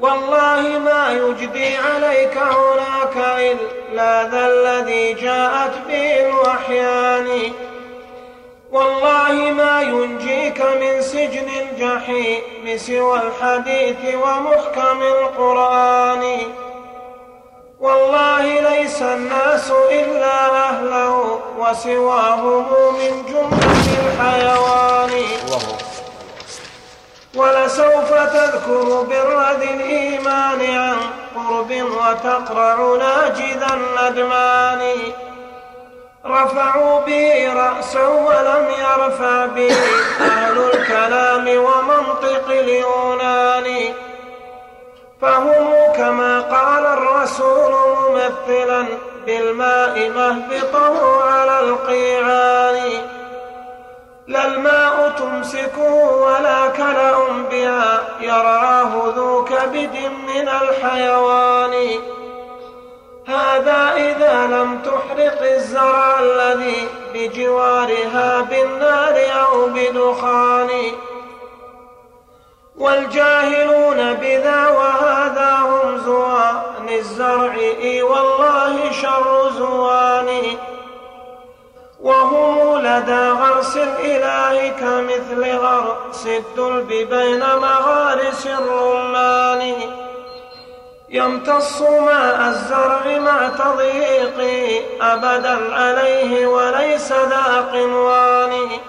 والله ما يجدي عليك هناك إلا ذا الذي جاءت به الوحيان. والله ما ينجيك من سجن الجحيم سوى الحديث ومحكم القرآن. والله ليس الناس إلا أهله وسواهم من جملة الحيوان. ولسوف تذكر بر ذي الإيمان عن قرب وتقرع ناجذا الندمان رفعوا به رأسا ولم يرفع به أهل الكلام ومنطق اليونان. فهم كما قال الرسول ممثلا بالماء مهبطه على القيعان. لا الماء تمسكه ولا كلأ بها يرعاه ذو كبد من الحيوان. هذا إذا لم تحرق الزرع الذي بجوارها بالنار أو بدخان. والجاهلون بذا وهذا هم زوان الزرع إي والله شر زوان. وهم لدى غرس الإله كمثل غرس الدلب بين مغارس الرمان. يمتص ماء الزرع مع تضييقه أبدا عليه وليس ذا قنوان.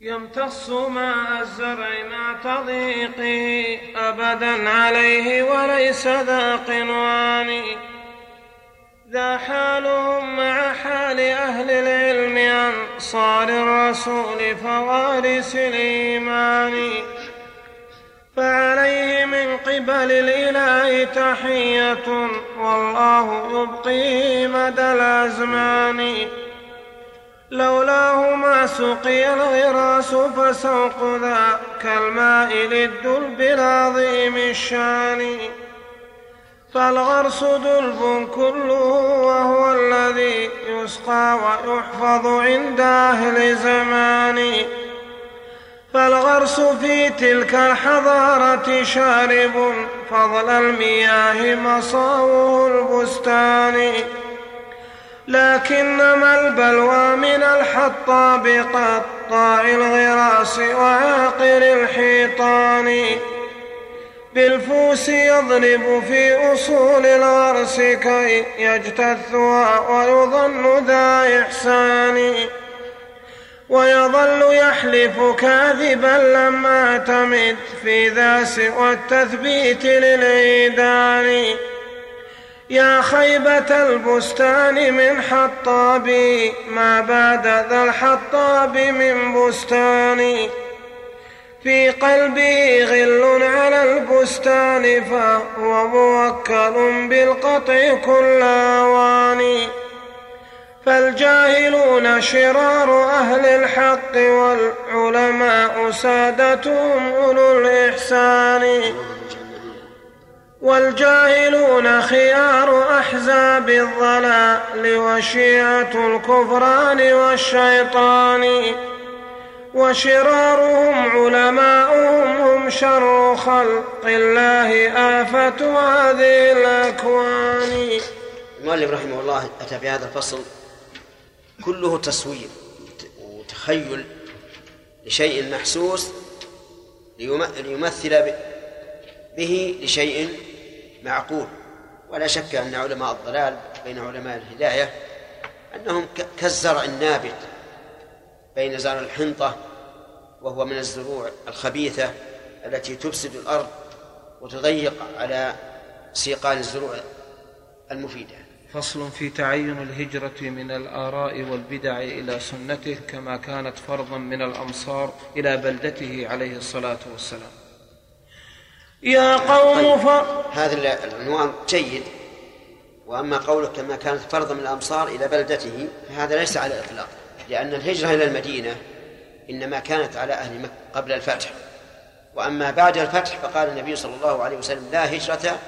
يمتص ماء الزرع مع تضييقه أبدا عليه وليس ذا قنوان. ذا حالهم مع حال أهل العلم أنصار الرسول فوارث الإيمان. فعليه من قبل الإله تحية والله يبقيه مدى الأزمان. لولاه ما سقي الغراس فسوق ذا كالماء للدلب العظيم الشان. فالغرس دلب كله وهو الذي يسقى ويحفظ عند أهل زمان. فالغرس في تلك الحضارة شارب فضل المياه مصاوه البستان. لكنما البلوى من الحطاب قطاع الغراس وعاقر الحيطان؟ بالفوس يضرب في أصول الغرس كي يجتثها ويظن ذا إحسان. ويظل يحلف كاذبا لما تمد في ذا سوى التثبيت للعيدان يا خيبة البستان من حطابي ما بعد ذا الحطاب من بستاني في قلبي غل على البستان فهو موكل بالقطع كل أواني. فالجاهلون شرار أهل الحق والعلماء سادتهم أولو الإحسان. والجاهلون خيار أحزاب الضلال وشيعة الكفران والشيطان. وشرارهم علماؤهم هم شر خلق الله آفة هذه الأكوان. المؤلف رحمه الله أتى في هذا الفصل كله تصوير وتخيل لشيء محسوس ليمثل به لشيء معقول. ولا شك أن علماء الضلال بين علماء الهداية أنهم كالزرع النابت بين زرع الحنطة وهو من الزروع الخبيثة التي تفسد الأرض وتضيق على سيقان الزروع المفيدة. فصل في تعين الهجرة من الآراء والبدع إلى سنته كما كانت فرضا من الأمصار إلى بلدته عليه الصلاة والسلام يا قوم طيب. ف... هذا العنوان جيد وأما قولك كما كانت فرضا من الأمصار إلى بلدته فهذا ليس على الإطلاق لأن الهجرة إلى المدينة إنما كانت على أهل مكة قبل الفتح وأما بعد الفتح فقال النبي صلى الله عليه وسلم لا هجرة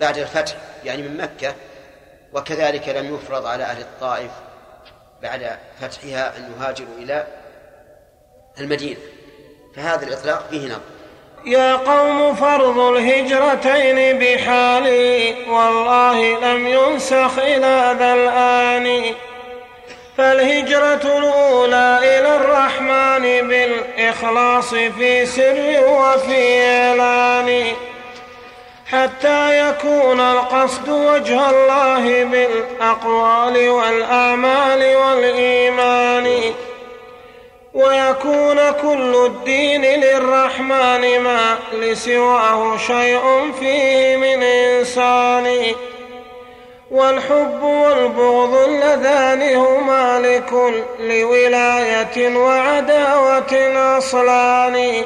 بعد الفتح يعني من مكة وكذلك لم يفرض على أهل الطائف بعد فتحها أن يهاجروا إلى المدينة. فهذا الإطلاق فيه نظر. يا قوم فرض الهجرتين بحالي والله لم ينسخ إلى ذا الآن. فالهجرة الأولى إلى الرحمن بالإخلاص في سر وفي إعلان. حتى يكون القصد وجه الله بالأقوال والأعمال والإيمان. ويكون كل الدين للرحمن ما لسواه شيء فيه من إنسان. والحب والبغض اللذان هما لكل ولاية وعداوة أصلان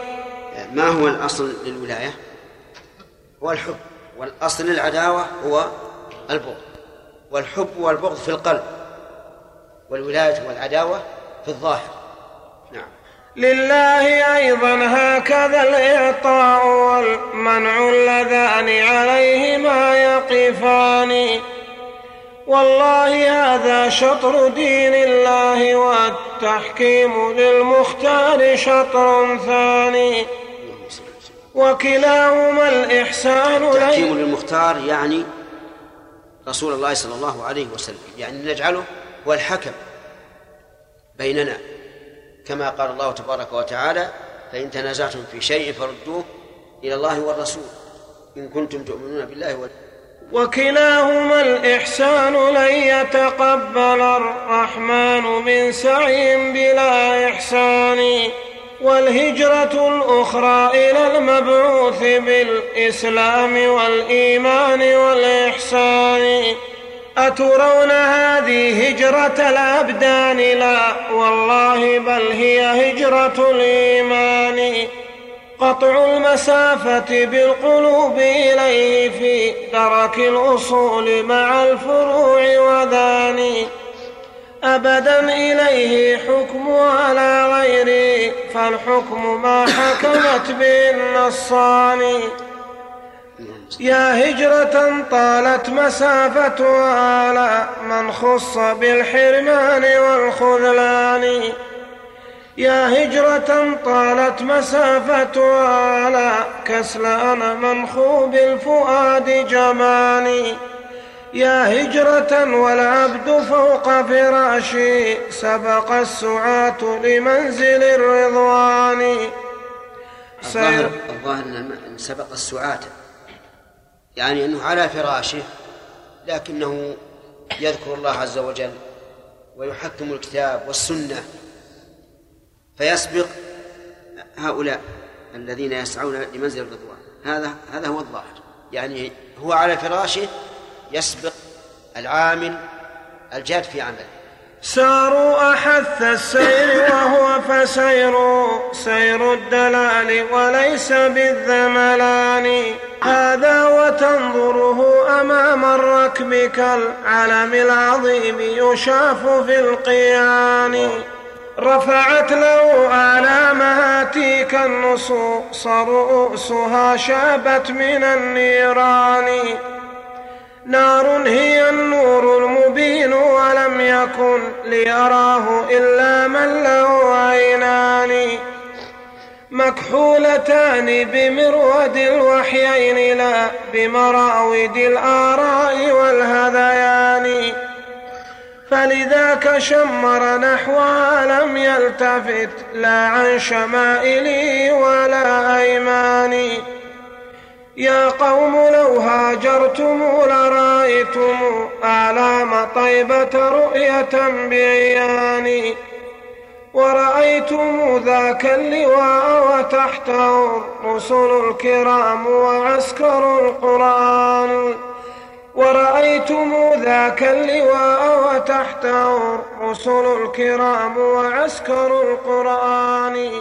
ما هو الأصل للولاية؟ هو الحب والأصل للعداوة هو البغض. والحب والبغض في القلب والولاية والعداوة في الظاهر. نعم. لله أيضا هكذا الإعطاء والمنع اللذان عليهما يقفان. والله هذا شطر دين الله والتحكيم للمختار شطر ثاني. وكلاهما الإحسان التحكيم للمختار يعني رسول الله صلى الله عليه وسلم. يعني نجعله هو الحكم بيننا. كما قال الله تبارك وتعالى فإن تنازعتم في شيء فردوه إلى الله والرسول. إن كنتم تؤمنون بالله واليوم وكلاهما الإحسان لن يتقبل الرحمن من سعي بلا إحسان. والهجرة الأخرى إلى المبعوث بالإسلام والإيمان والإحسان. أترون هذه هجرة الأبدان؟ لا والله بل هي هجرة الإيمان. قطع المسافة بالقلوب إليه في درك الأصول مع الفروع وذاني. أبدا إليه حكم على غيره فالحكم ما حكمت به النصان يا هجرة طالت مسافتها على من خص بالحرمان والخذلان. يا هجرة طالت مسافتها على كسلان منخوب الفؤاد جماني. يا هجرة والعبد فوق فراشي سبق السعاة لمنزل الرضوان. الظاهر الظاهر إن سبق السعاة. يعني إنه على فراشه لكنه يذكر الله عز وجل ويحكم الكتاب والسنة. فيسبق هؤلاء الذين يسعون لمنزل الرضوان. هذا هذا هو الظاهر. يعني هو على فراشه يسبق العامل الجاد في عمله. ساروا أحث السير وهو فسير سير الدلال وليس بالذملان. هذا وتنظره أمام الركب كالعلم العظيم يشاف في القيان. رفعت له آلامها تيك النصوص رؤوسها شابت من النيران. نار هي النور المبين ولم يكن ليراه إلا من له عينان. مكحولتان بمرود الوحيين لا بمراود الآراء والهذيان. فلذاك شمر نحوها لم يلتفت لا عن شمائلي ولا أيماني. يا قوم لو هاجرتم لرأيتم أعلام طيبة رؤية بعياني. ورأيتم ذاك اللواء وتحته الرسل الكرام وعسكر القرآن. ورأيتم ذاك اللواء وتحته الرسل الكرام وعسكر القرآن.